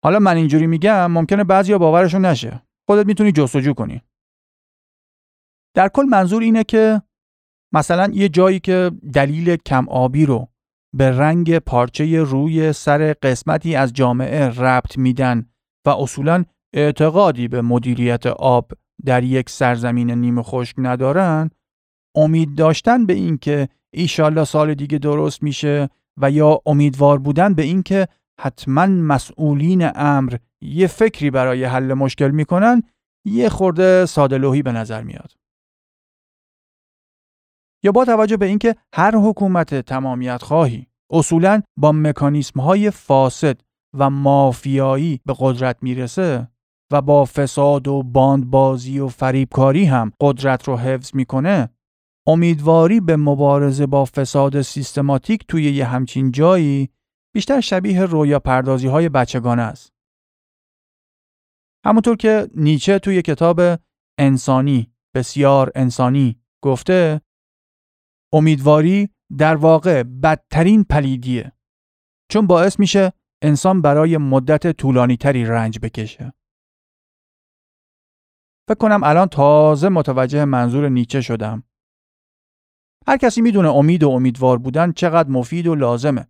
حالا من اینجوری میگم ممکنه بعضیا باورشون نشه. خودت می‌تونی جستجو کنی. در کل منظور اینه که مثلا یه جایی که دلیل کم آبی رو به رنگ پارچه روی سر قسمتی از جامعه ربط میدن و اصولا اعتقادی به مدیریت آب در یک سرزمین نیمه خشک ندارن امید داشتن به اینکه ایشالله سال دیگه درست میشه و یا امیدوار بودن به اینکه حتما مسئولین امر یه فکری برای حل مشکل می‌کنن یه خورده ساده به نظر میاد. یا با توجه به اینکه هر حکومت تمامیت خواهی اصولا با مکانیسم های فاسد و مافیایی به قدرت می‌رسه و با فساد و باندبازی و فریبکاری هم قدرت رو حفظ می‌کنه امیدواری به مبارزه با فساد سیستماتیک توی یه همچین جایی بیشتر شبیه رویا پردازی های بچگانه است. همونطور که نیچه توی کتاب انسانی بسیار انسانی گفته امیدواری در واقع بدترین پلیدیه چون باعث میشه انسان برای مدت طولانی تری رنج بکشه. فکر کنم الان تازه متوجه منظور نیچه شدم. هر کسی می‌دونه امید و امیدوار بودن چقدر مفید و لازمه.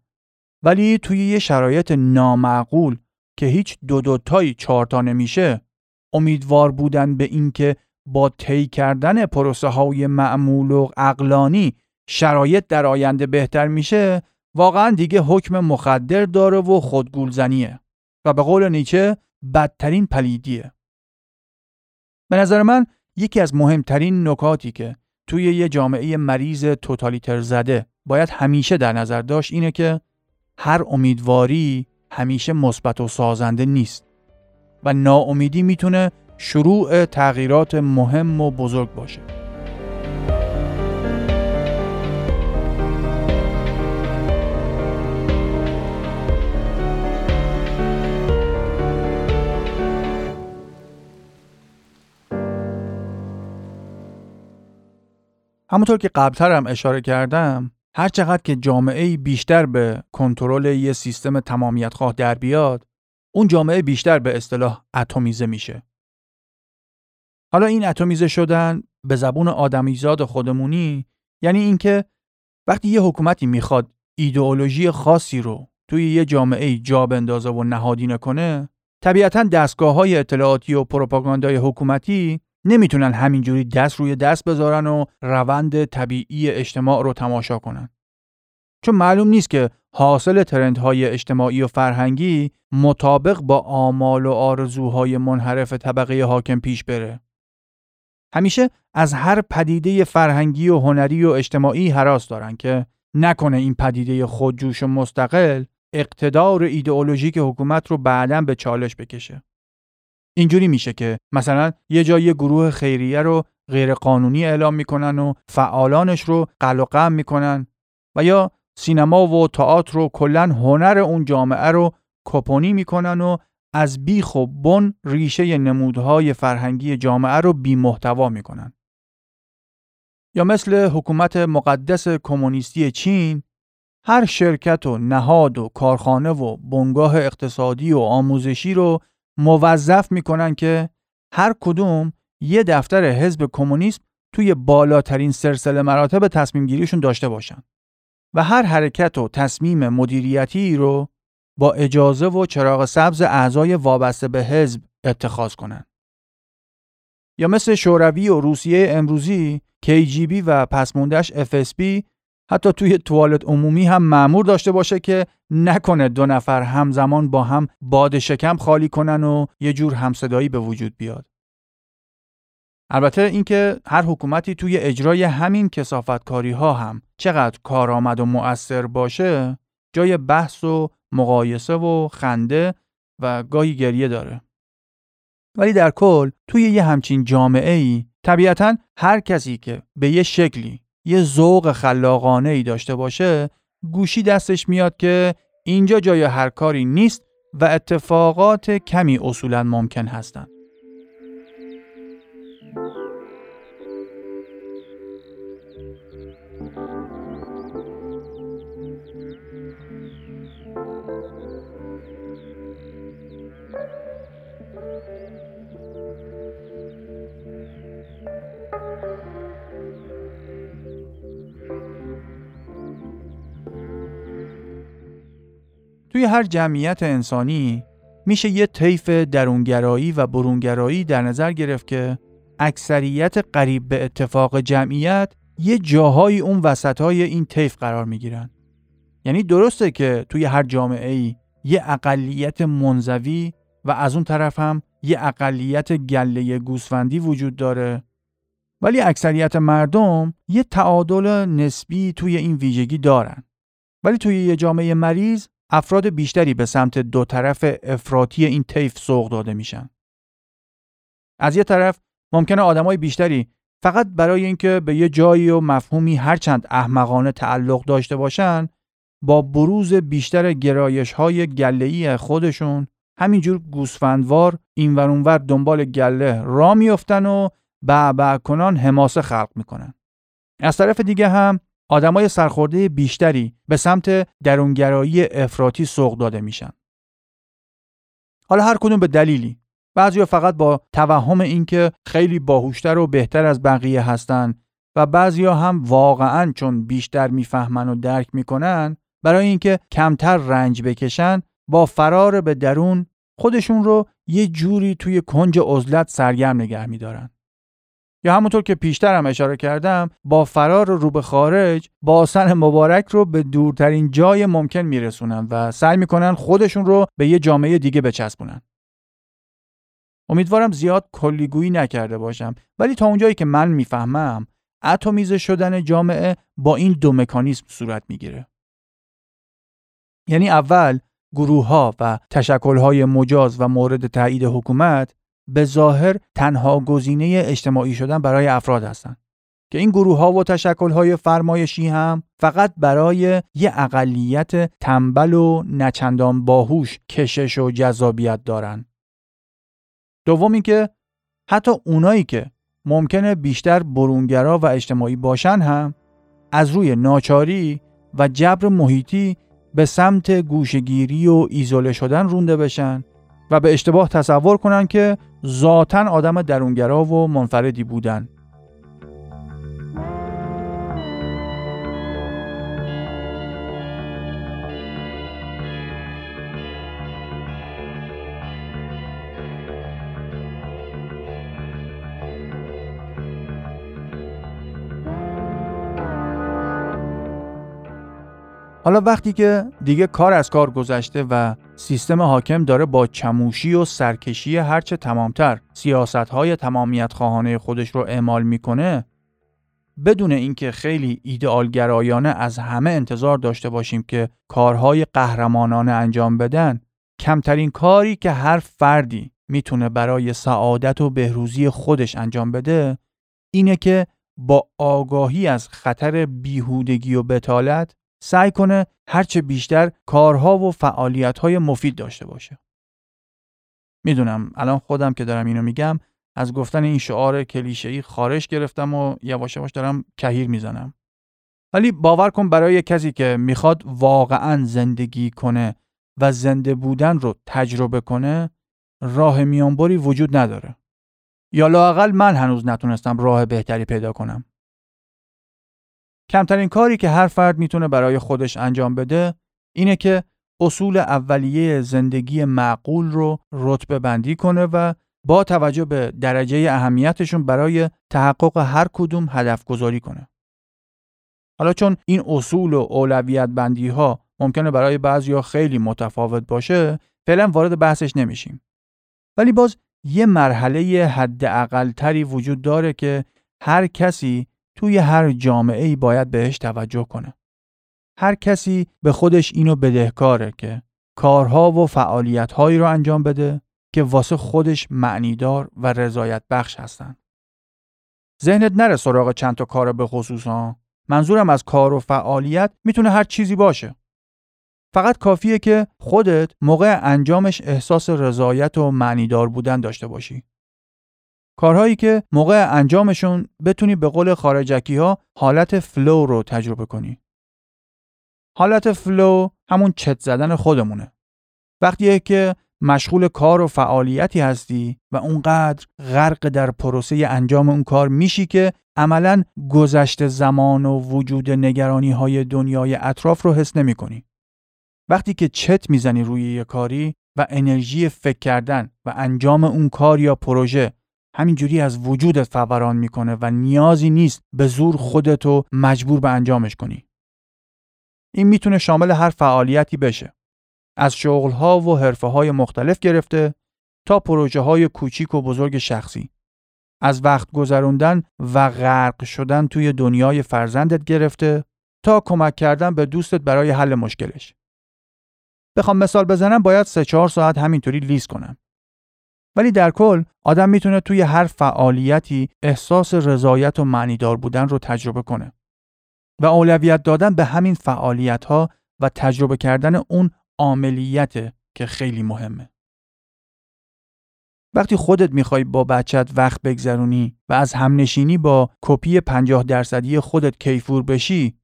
ولی توی یه شرایط نامعقول که هیچ دو دوتایی چهارتا نمیشه امیدوار بودن به اینکه با طی کردن پروسه های معمول و اقلانی شرایط در آینده بهتر میشه واقعا دیگه حکم مخدر داره و خودگولزنیه. و به قول نیچه بدترین پلیدیه. به نظر من یکی از مهمترین نکاتی که توی یه جامعه مریض توتالیتر زده باید همیشه در نظر داشت اینه که هر امیدواری همیشه مثبت و سازنده نیست و ناامیدی می‌تونه شروع تغییرات مهم و بزرگ باشه. همونطور که قبلتر هم اشاره کردم هر چقدر که جامعه بیشتر به کنترل یه سیستم تمامیت خواه در بیاد اون جامعه بیشتر به اصطلاح اتمیزه میشه. حالا این اتمیزه شدن به زبون آدمیزاد خودمونی یعنی اینکه وقتی یه حکومتی می‌خواد ایدئولوژی خاصی رو توی یه جامعه جا بندازه و نهادینه کنه طبیعتا دستگاه های اطلاعاتی و پروپاگاندای حکومتی نمی‌تونن همینجوری دست روی دست بذارن و روند طبیعی اجتماع رو تماشا کنن. چون معلوم نیست که حاصل ترندهای اجتماعی و فرهنگی مطابق با آمال و آرزوهای منحرف طبقه حاکم پیش بره. همیشه از هر پدیده فرهنگی و هنری و اجتماعی حراس دارن که نکنه این پدیده خودجوش و مستقل اقتدار ایدئولوژیک حکومت رو بعدا به چالش بکشه. اینجوری میشه که مثلا یه جایی گروه خیریه رو غیر قانونی اعلام می‌کنن و فعالانش رو قلقم می‌کنن و یا سینما و تئاتر رو کلا هنر اون جامعه رو کپونی می‌کنن و از بیخ و بن ریشه نمودهای فرهنگی جامعه رو بی محتوا می‌کنن. یا مثل حکومت مقدس کمونیستی چین هر شرکت و نهاد و کارخانه و بنگاه اقتصادی و آموزشی رو موظف می‌کنن که هر کدوم یه دفتر حزب کمونیسم توی بالاترین سلسله مراتب تصمیم گیریشون داشته باشن و هر حرکت و تصمیم مدیریتی رو با اجازه و چراغ سبز اعضای وابسته به حزب اتخاذ کنن. یا مثل شوروی و روسیه امروزی KGB و پسموندش FSB حتی توی توالت عمومی هم معمور داشته باشه که نکنه دو نفر همزمان با هم باد شکم خالی کنن و یه جور همصدایی به وجود بیاد. البته اینکه هر حکومتی توی اجرای همین کسافتکاری ها هم چقدر کارآمد و مؤثر باشه جای بحث و مقایسه و خنده و گاهی گریه داره. ولی در کل توی یه همچین جامعه ای طبیعتا هر کسی که به یه شکلی یه ذوق خلاقانه ای داشته باشه گوشی دستش میاد که اینجا جای هر کاری نیست و اتفاقات کمی اصولا ممکن هستند. توی هر جمعیت انسانی میشه یه طیف درونگرایی و برونگرایی در نظر گرفت که اکثریت قریب به اتفاق جمعیت یه جاهای اون وسطهای این طیف قرار می‌گیرن. یعنی درسته که توی هر جامعه ای یه اقلیت منزوی و از اون طرف هم یه اقلیت گله گوسفندی وجود داره ولی اکثریت مردم یه تعادل نسبی توی این ویژگی دارن. ولی توی یه جامعه مریض افراد بیشتری به سمت دو طرف افراطی این طیف سوق داده میشن. از یه طرف ممکنه آدمای بیشتری فقط برای اینکه به یه جایی و مفهومی هرچند احمقانه تعلق داشته باشن با بروز بیشتر گرایش های گله‌ای خودشون همینجور گوسفندوار این اونور دنبال گله را میفتن و بعبع کنان حماسه خلق می‌کنن. از طرف دیگه هم آدمای سرخورده بیشتری به سمت درونگرایی افراطی سوق داده میشن. حالا هر کدوم به دلیلی بعضیا فقط با توهم اینکه خیلی باهوشتر و بهتر از بقیه هستن و بعضیا هم واقعا چون بیشتر می‌فهمن و درک می‌کنن برای اینکه کمتر رنج بکشن با فرار به درون خودشون رو یه جوری توی کنج عزلت سرگرم نگه میدارن. یا همونطور که پیشتر هم اشاره کردم با فرار رو به خارج باسن مبارک رو به دورترین جای ممکن میرسونن و سعی می‌کنن خودشون رو به یه جامعه دیگه بچسبونن. امیدوارم زیاد کلیگویی نکرده باشم ولی تا اونجایی که من می‌فهمم اتمیزه شدن جامعه با این دو مکانیزم صورت می‌گیره. یعنی اول گروه ها و تشکل های مجاز و مورد تایید حکومت به ظاهر تنها گزینه اجتماعی شدن برای افراد هستند که این گروه ها و تشکل های فرمایشی هم فقط برای یه اقلیت تنبل و نچندان باهوش کشش و جذابیت دارن. دوم که حتی اونایی که ممکنه بیشتر برونگرا و اجتماعی باشن هم از روی ناچاری و جبر محیطی به سمت گوشگیری و ایزوله شدن رونده بشن و به اشتباه تصور کنن که ذاتا آدم درونگرا و منفردی بودن. حالا وقتی که دیگه کار از کار گذشته و سیستم حاکم داره با چموشی و سرکشی هرچه تمامتر سیاست های تمامیت خواهانه خودش رو اعمال می‌کنه بدون اینکه خیلی ایدئالگرایانه از همه انتظار داشته باشیم که کارهای قهرمانانه انجام بدن کمترین کاری که هر فردی می‌تونه برای سعادت و بهروزی خودش انجام بده اینه که با آگاهی از خطر بیهودگی و بتالت سعی کنه هرچه بیشتر کارها و فعالیتهای مفید داشته باشه. می‌دونم الان خودم که دارم اینو میگم از گفتن این شعار کلیشه‌ای خارش گرفتم و یواش یواش دارم کهیر می‌زنم. ولی باور کن برای کسی که می‌خواد واقعا زندگی کنه و زنده بودن رو تجربه کنه راه میانبری وجود نداره. یا لاقل من هنوز نتونستم راه بهتری پیدا کنم. کمترین کاری که هر فرد می‌تونه برای خودش انجام بده اینه که اصول اولیه زندگی معقول رو رتبه بندی کنه و با توجه به درجه اهمیتشون برای تحقق هر کدوم هدف گذاری کنه. حالا چون این اصول و اولویت بندی ها ممکنه برای بعضی خیلی متفاوت باشه فعلا وارد بحثش نمیشیم. ولی باز یه مرحله حد تری وجود داره که هر کسی توی هر جامعه ای باید بهش توجه کنه. هر کسی به خودش اینو بدهکاره که کارها و فعالیتهایی رو انجام بده که واسه خودش معنیدار و رضایت بخش هستن. ذهنت نره سراغ چند تا کار به خصوص. منظورم از کار و فعالیت می‌تونه هر چیزی باشه. فقط کافیه که خودت موقع انجامش احساس رضایت و معنیدار بودن داشته باشی. کارهایی که موقع انجامشون بتونی به قول خارجکی ها حالت flow رو تجربه کنی. حالت flow همون چت زدن خودمونه. وقتیه که مشغول کار و فعالیتی هستی و اونقدر غرق در پروسه انجام اون کار میشی که عملا گذشت زمان و وجود نگرانی های دنیای اطراف رو حس نمی کنی. وقتی که چت می‌زنی روی یه کاری و انرژی فکر کردن و انجام اون کار یا پروژه همینجوری از وجودت فوران می‌کنه و نیازی نیست به زور خودتو مجبور به انجامش کنی. این می‌تونه شامل هر فعالیتی بشه. از شغلها و حرفه های مختلف گرفته تا پروژه های کوچیک و بزرگ شخصی. از وقت گذروندن و غرق شدن توی دنیای فرزندت گرفته تا کمک کردن به دوستت برای حل مشکلش. بخوام مثال بزنم باید سه چهار ساعت همینطوری لیست کنم. ولی در کل آدم می‌تونه توی هر فعالیتی احساس رضایت و معنیدار بودن رو تجربه کنه و اولویت دادن به همین فعالیت ها و تجربه کردن اون عملیت که خیلی مهمه. وقتی خودت می‌خوای با بچت وقت بگذرونی و از همنشینی با کپی 50 درصدی خودت کیفور بشی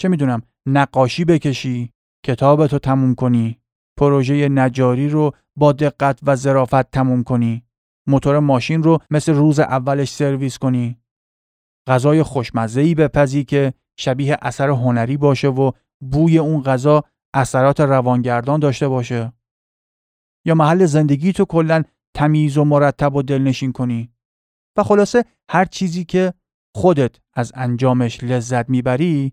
چه می‌دونم نقاشی بکشی کتابتو تموم کنی پروژه نجاری رو با دقت و ظرافت تموم کنی. موتور ماشین رو مثل روز اولش سرویس کنی. غذای خوشمزه بپزی که شبیه اثر هنری باشه و بوی اون غذا اثرات روانگردان داشته باشه. یا محل زندگی تو کلا تمیز و مرتب و دلنشین کنی. و خلاصه هر چیزی که خودت از انجامش لذت می‌بری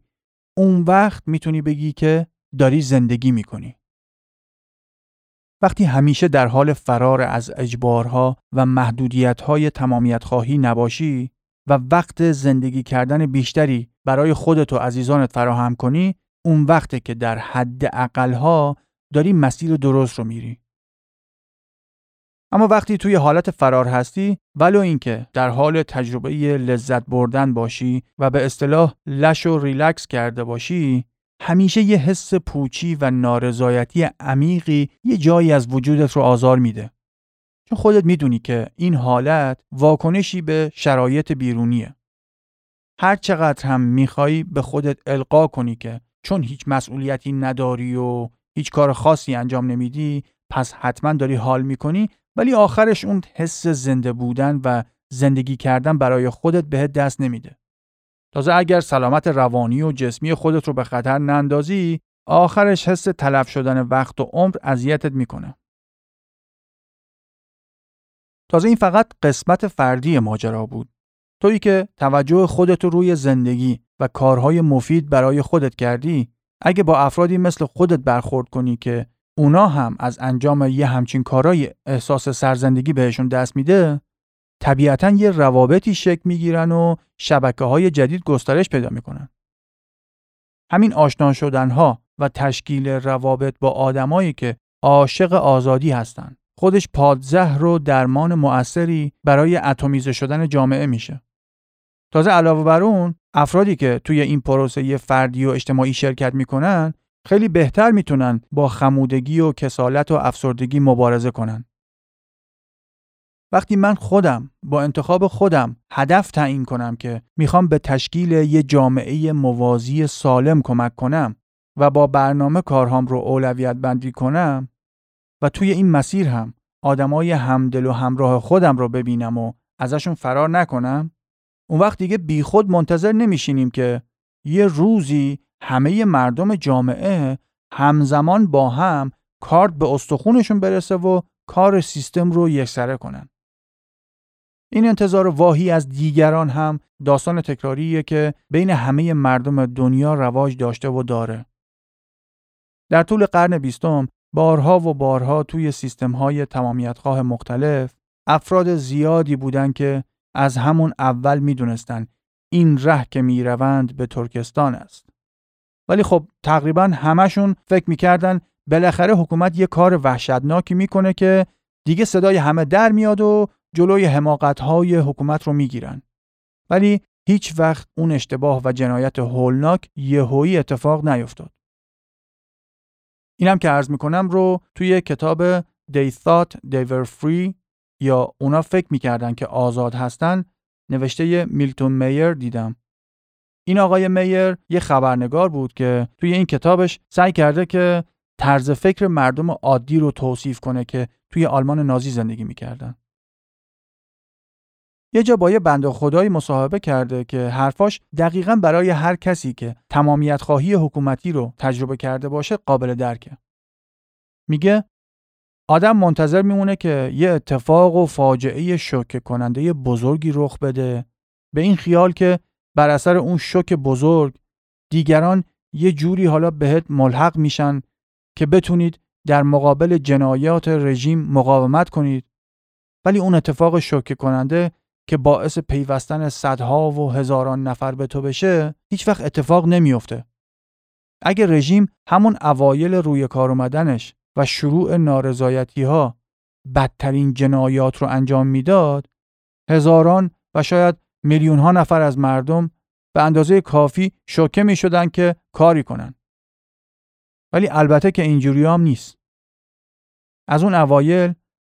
اون وقت می‌تونی بگی که داری زندگی می‌کنی. وقتی همیشه در حال فرار از اجبارها و محدودیتهای تمامیت خواهی نباشی و وقت زندگی کردن بیشتری برای خودت و عزیزانت فراهم کنی اون وقته که در حد اقلها داری مسیر درست رو میری. اما وقتی توی حالت فرار هستی ولو اینکه در حال تجربه لذت بردن باشی و به اصطلاح لش و ریلکس کرده باشی همیشه یه حس پوچی و نارضایتی عمیقی یه جایی از وجودت رو آزار میده. چون خودت می‌دونی که این حالت واکنشی به شرایط بیرونیه. هر چقدر هم می‌خوای به خودت القا کنی که چون هیچ مسئولیتی نداری و هیچ کار خاصی انجام نمیدی پس حتما داری حال می‌کنی ولی آخرش اون حس زنده بودن و زندگی کردن برای خودت بهت دست نمیده. تازه اگر سلامت روانی و جسمی خودت رو به خطر نندازی آخرش حس تلف شدن وقت و عمر اذیتت می‌کنه. تازه این فقط قسمت فردی ماجرا بود. تویی که توجه خودت رو روی زندگی و کارهای مفید برای خودت کردی اگه با افرادی مثل خودت برخورد کنی که اونا هم از انجام یه همچین کارای احساس سرزندگی بهشون دست میده طبیعتا یه روابطی شکل می‌گیرن و شبکه های جدید گسترش پیدا می‌کنن. همین آشنا شدن ها و تشکیل روابط با آدمایی که عاشق آزادی هستند خودش پادزهر و درمان مؤثری برای اتمیزه شدن جامعه میشه. تازه علاوه بر اون افرادی که توی این پروسه فردی و اجتماعی شرکت می‌کنن خیلی بهتر می‌تونن با خمودگی و کسالت و افسردگی مبارزه کنن. وقتی من خودم با انتخاب خودم هدف تعیین کنم که می‌خوام به تشکیل یه جامعه موازی سالم کمک کنم و با برنامه کارهام رو اولویت بندی کنم و توی این مسیر هم آدمای همدل و همراه خودم رو ببینم و ازشون فرار نکنم اون وقت دیگه بیخود منتظر نمیشینیم که یه روزی همه مردم جامعه همزمان با هم کارت به استخونشون برسه و کار سیستم رو یکسره کنن. این انتظار واهی از دیگران هم داستان تکراریه که بین همه مردم دنیا رواج داشته و داره. در طول قرن بیستم بارها و بارها توی سیستم های تمامیتخواه مختلف افراد زیادی بودند که از همون اول می‌دونستن این ره که می‌روند به ترکستان است. ولی خب تقریبا همشون فکر می‌کردن بالاخره حکومت یه کار وحشتناکی می‌کنه که دیگه صدای همه در میاد و جلوی حماقت های حکومت رو می‌گیرن. ولی هیچ وقت اون اشتباه و جنایت هولناک یهویی اتفاق نیفتاد. اینم که عرض می‌کنم رو توی کتاب They Thought They Were Free یا اونا فکر می‌کردن که آزاد هستن نوشته میلتون میر دیدم. این آقای میر یه خبرنگار بود که توی این کتابش سعی کرده که طرز فکر مردم عادی رو توصیف کنه که توی آلمان نازی زندگی می‌کردن. یه جا با یه بند خدایی مصاحبه کرده که حرفاش دقیقا برای هر کسی که تمامیت خواهی حکومتی رو تجربه کرده باشه قابل درکه. میگه آدم منتظر میمونه که یه اتفاق و فاجعه شوکه کننده بزرگی رخ بده به این خیال که بر اثر اون شوک بزرگ دیگران یه جوری حالا بهت ملحق میشن که بتونید در مقابل جنایات رژیم مقاومت کنید ولی اون اتفاق شوکه کننده که باعث پیوستن صدها و هزاران نفر به تو بشه هیچ وقت اتفاق نمیافته. اگه رژیم همون اوایل روی کار اومدنش و شروع نارضایتی ها بدترین جنایات رو انجام می‌داد هزاران و شاید میلیون ها نفر از مردم به اندازه کافی شوکه می شدن که کاری کنن. ولی البته که اینجوری هم نیست. از اون اوایل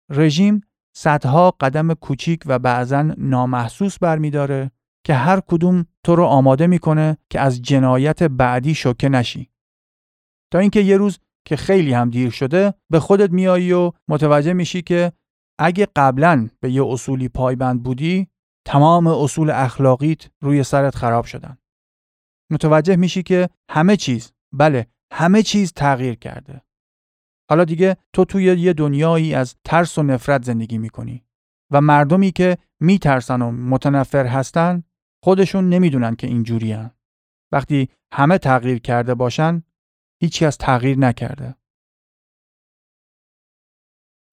رژیم صدها قدم کوچیک و بعضا نامحسوس برمیداره که هر کدوم تو رو آماده می‌کنه که از جنایت بعدی شوکه نشی. تا اینکه یه روز که خیلی هم دیر شده به خودت میایی و متوجه میشی که اگه قبلا به یه اصولی پایبند بودی تمام اصول اخلاقیت روی سرت خراب شدن. متوجه میشی که همه چیز بله همه چیز تغییر کرده. حالا دیگه تو توی یه دنیایی از ترس و نفرت زندگی می‌کنی و مردمی که میترسن و متنفر هستن خودشون نمی‌دونن که اینجوری وقتی همه تغییر کرده باشن هیچی از تغییر نکرده.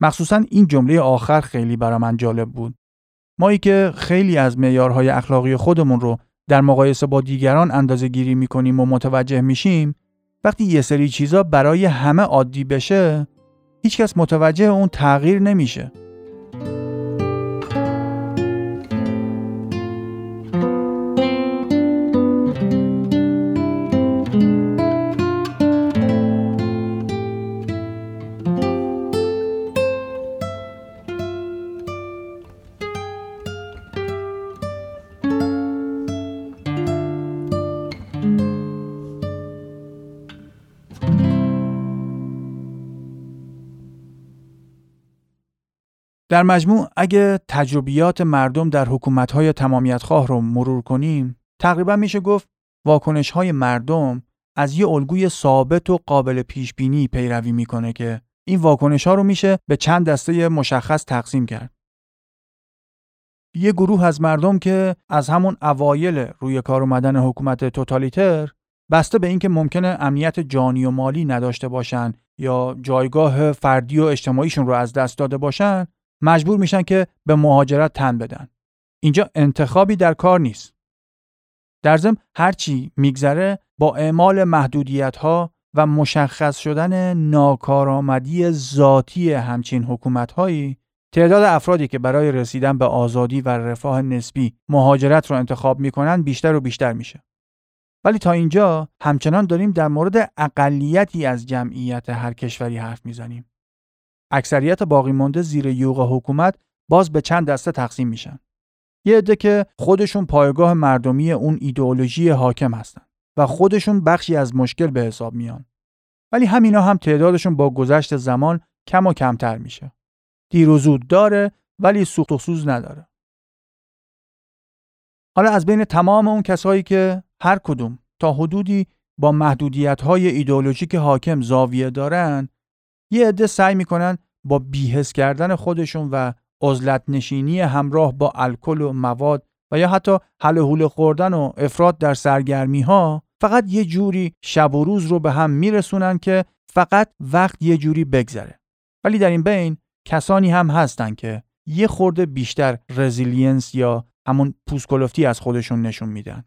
مخصوصا این جمله آخر خیلی برا من جالب بود. مایی که خیلی از معیارهای اخلاقی خودمون رو در مقایسه با دیگران اندازه گیری می‌کنیم و متوجه میشیم وقتی یه سری چیزا برای همه عادی بشه هیچکس متوجه اون تغییر نمیشه. در مجموع اگه تجربیات مردم در حکومت‌های تمامیتخواه رو مرور کنیم تقریبا میشه گفت واکنش‌های مردم از یه الگوی ثابت و قابل پیش بینی پیروی می‌کنه که این واکنش ها رو میشه به چند دسته مشخص تقسیم کرد. یه گروه از مردم که از همون اوایل روی کار اومدن حکومت توتالیتر بسته به اینکه ممکنه امنیت جانی و مالی نداشته باشن یا جایگاه فردی و اجتماعیشون رو از دست داده باشن مجبور میشن که به مهاجرت تن بدن. اینجا انتخابی در کار نیست. در ضمن هرچی میگذره با اعمال محدودیت ها و مشخص شدن ناکارآمدی ذاتی همچین حکومت هایی تعداد افرادی که برای رسیدن به آزادی و رفاه نسبی مهاجرت رو انتخاب می‌کنن بیشتر و بیشتر میشه. ولی تا اینجا همچنان داریم در مورد اقلیتی از جمعیت هر کشوری حرف می‌زنیم. اکثریت باقی مانده زیر یوغ حکومت باز به چند دسته تقسیم میشن. یه عده که خودشون پایگاه مردمی اون ایدئولوژی حاکم هستن و خودشون بخشی از مشکل به حساب میان. ولی همینا هم تعدادشون با گذشت زمان کم و کمتر میشه. دیر و زود داره ولی سوخت و سوز نداره. حالا از بین تمام اون کسایی که هر کدوم تا حدودی با محدودیت های ایدئولوژیک حاکم زاویه دارن یه عده سعی می‌کنن با بی‌حس کردن خودشون و عزلت نشینی همراه با الکل و مواد و یا حتی هله هوله خوردن و افراط در سرگرمی ها فقط یه جوری شب و روز رو به هم میرسونن که فقط وقت یه جوری بگذره. ولی در این بین کسانی هم هستن که یه خورده بیشتر resilience یا همون پوست‌کلفتی از خودشون نشون میدن.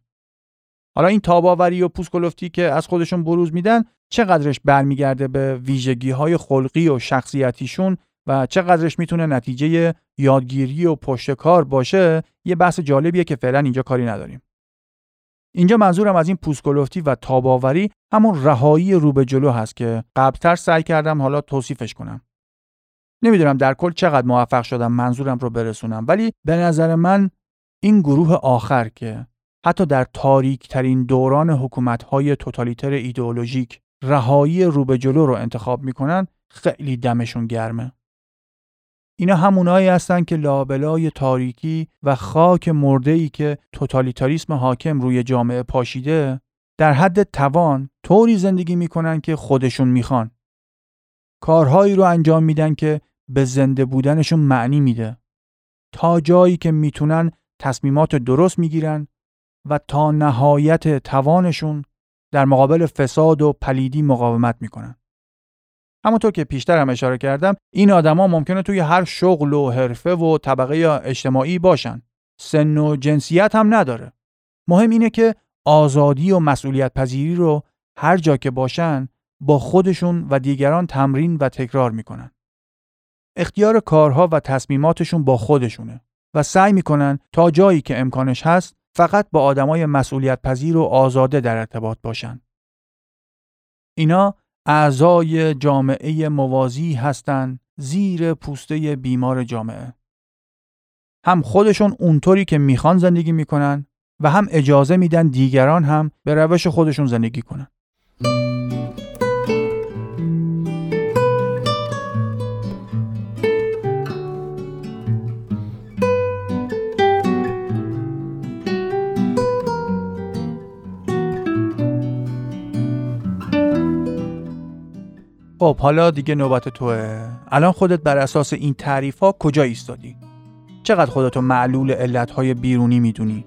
حالا این تاباوری و پوسکلفتی که از خودشون بروز میدن چقدرش برمیگرده به ویژگی های خلقی و شخصیتیشون و چقدرش می‌تونه نتیجه یادگیری و پشت کار باشه یه بحث جالبیه که فعلا اینجا کاری نداریم. اینجا منظورم از این پوسکلفتی و تاباوری همون رهایی رو به جلو هست که قبلتر سعی کردم حالا توصیفش کنم. نمی‌دونم در کل چقدر موفق شدم منظورم رو برسونم ولی به نظر من این گروه آخر که حتی در تاریک ترین دوران حکومت های توتالیتر ایدئولوژیک رهایی رو به جلو رو انتخاب می‌کنن خیلی دمشون گرمه. اینا همونایی هستن که لابلای تاریکی و خاک مرده ای که توتالیتاریسم حاکم روی جامعه پاشیده در حد توان طوری زندگی می‌کنن که خودشون می‌خوان. کارهایی رو انجام میدن که به زنده بودنشون معنی میده. تا جایی که می‌تونن تصمیمات درست می‌گیرن و تا نهایت توانشون در مقابل فساد و پلیدی مقاومت می‌کنن. همونطور که پیشتر هم اشاره کردم این آدما ممکنه توی هر شغل و حرفه و طبقه یا اجتماعی باشن. سن و جنسیت هم نداره. مهم اینه که آزادی و مسئولیت پذیری رو هر جا که باشن با خودشون و دیگران تمرین و تکرار می‌کنن. اختیار کارها و تصمیماتشون با خودشونه و سعی می‌کنن تا جایی که امکانش هست فقط با آدمای مسئولیت پذیر و آزاده در ارتباط باشند. اینا اعضای جامعه موازی هستند زیر پوسته بیمار جامعه. هم خودشون اونطوری که می‌خوان زندگی می‌کنن و هم اجازه میدن دیگران هم به روش خودشون زندگی کنن. خب حالا دیگه نوبت توه. الان خودت بر اساس این تعریف ها کجا ایستادی؟ چقدر خودتو معلول علت های بیرونی می‌دونی؟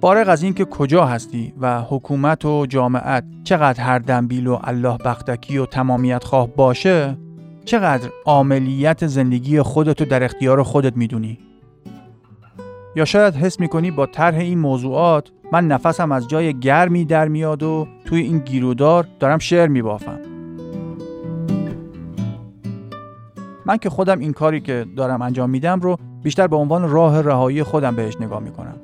فارغ از اینکه کجا هستی و حکومت و جامعت چقدر هر دنبیل و الله بختکی و تمامیت خواه باشه چقدر عملیت زندگی خودتو در اختیار خودت می‌دونی؟ یا شاید حس می‌کنی با طرح این موضوعات من نفسم از جای گرمی در میاد و توی این گیرودار دارم شعر میبافم. من که خودم این کاری که دارم انجام میدم رو بیشتر به عنوان راه رهایی خودم بهش نگاه می‌کنم.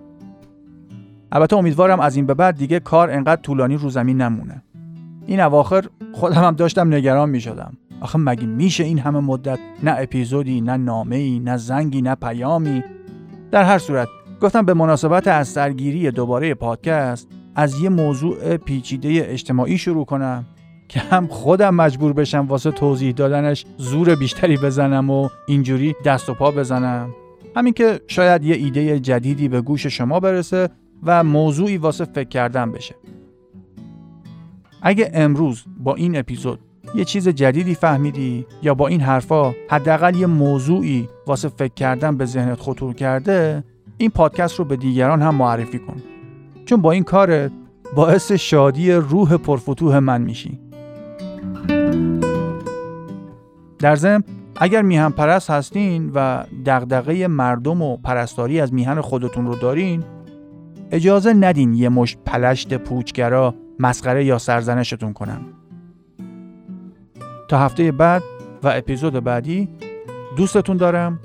البته امیدوارم از این به بعد دیگه کار انقدر طولانی رو زمین نمونه. این اواخر خودم هم داشتم نگران می‌شدم. آخه مگه میشه این همه مدت نه اپیزودی نه نامه ای نه زنگی نه پیامی؟ در هر صورت گفتم به مناسبت از سرگیری دوباره پادکست از یه موضوع پیچیده اجتماعی شروع کنم. که هم خودم مجبور بشم واسه توضیح دادنش زور بیشتری بزنم و اینجوری دست و پا بزنم. همین که شاید یه ایده جدیدی به گوش شما برسه و موضوعی واسه فکر کردن بشه. اگه امروز با این اپیزود یه چیز جدیدی فهمیدی یا با این حرفا حداقل یه موضوعی واسه فکر کردن به ذهنت خطور کرده این پادکست رو به دیگران هم معرفی کن. چون با این کارت باعث شادی روح پرفتوه من میشی. در ضمن اگر میهن پرست هستین و دغدغه مردم و پرستاری از میهن خودتون رو دارین اجازه ندین یه مشت پلشت پوچگرا مسخره یا سرزنشتون کنن. تا هفته بعد و اپیزود بعدی دوستتون دارم.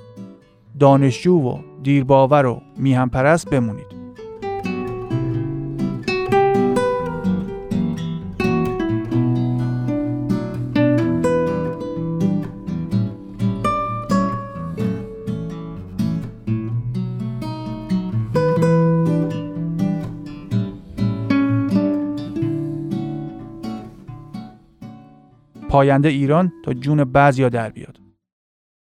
دانشجو و دیرباور و میهم پرست بمونید. پاینده ایران تا جون بعضیا در بیاد.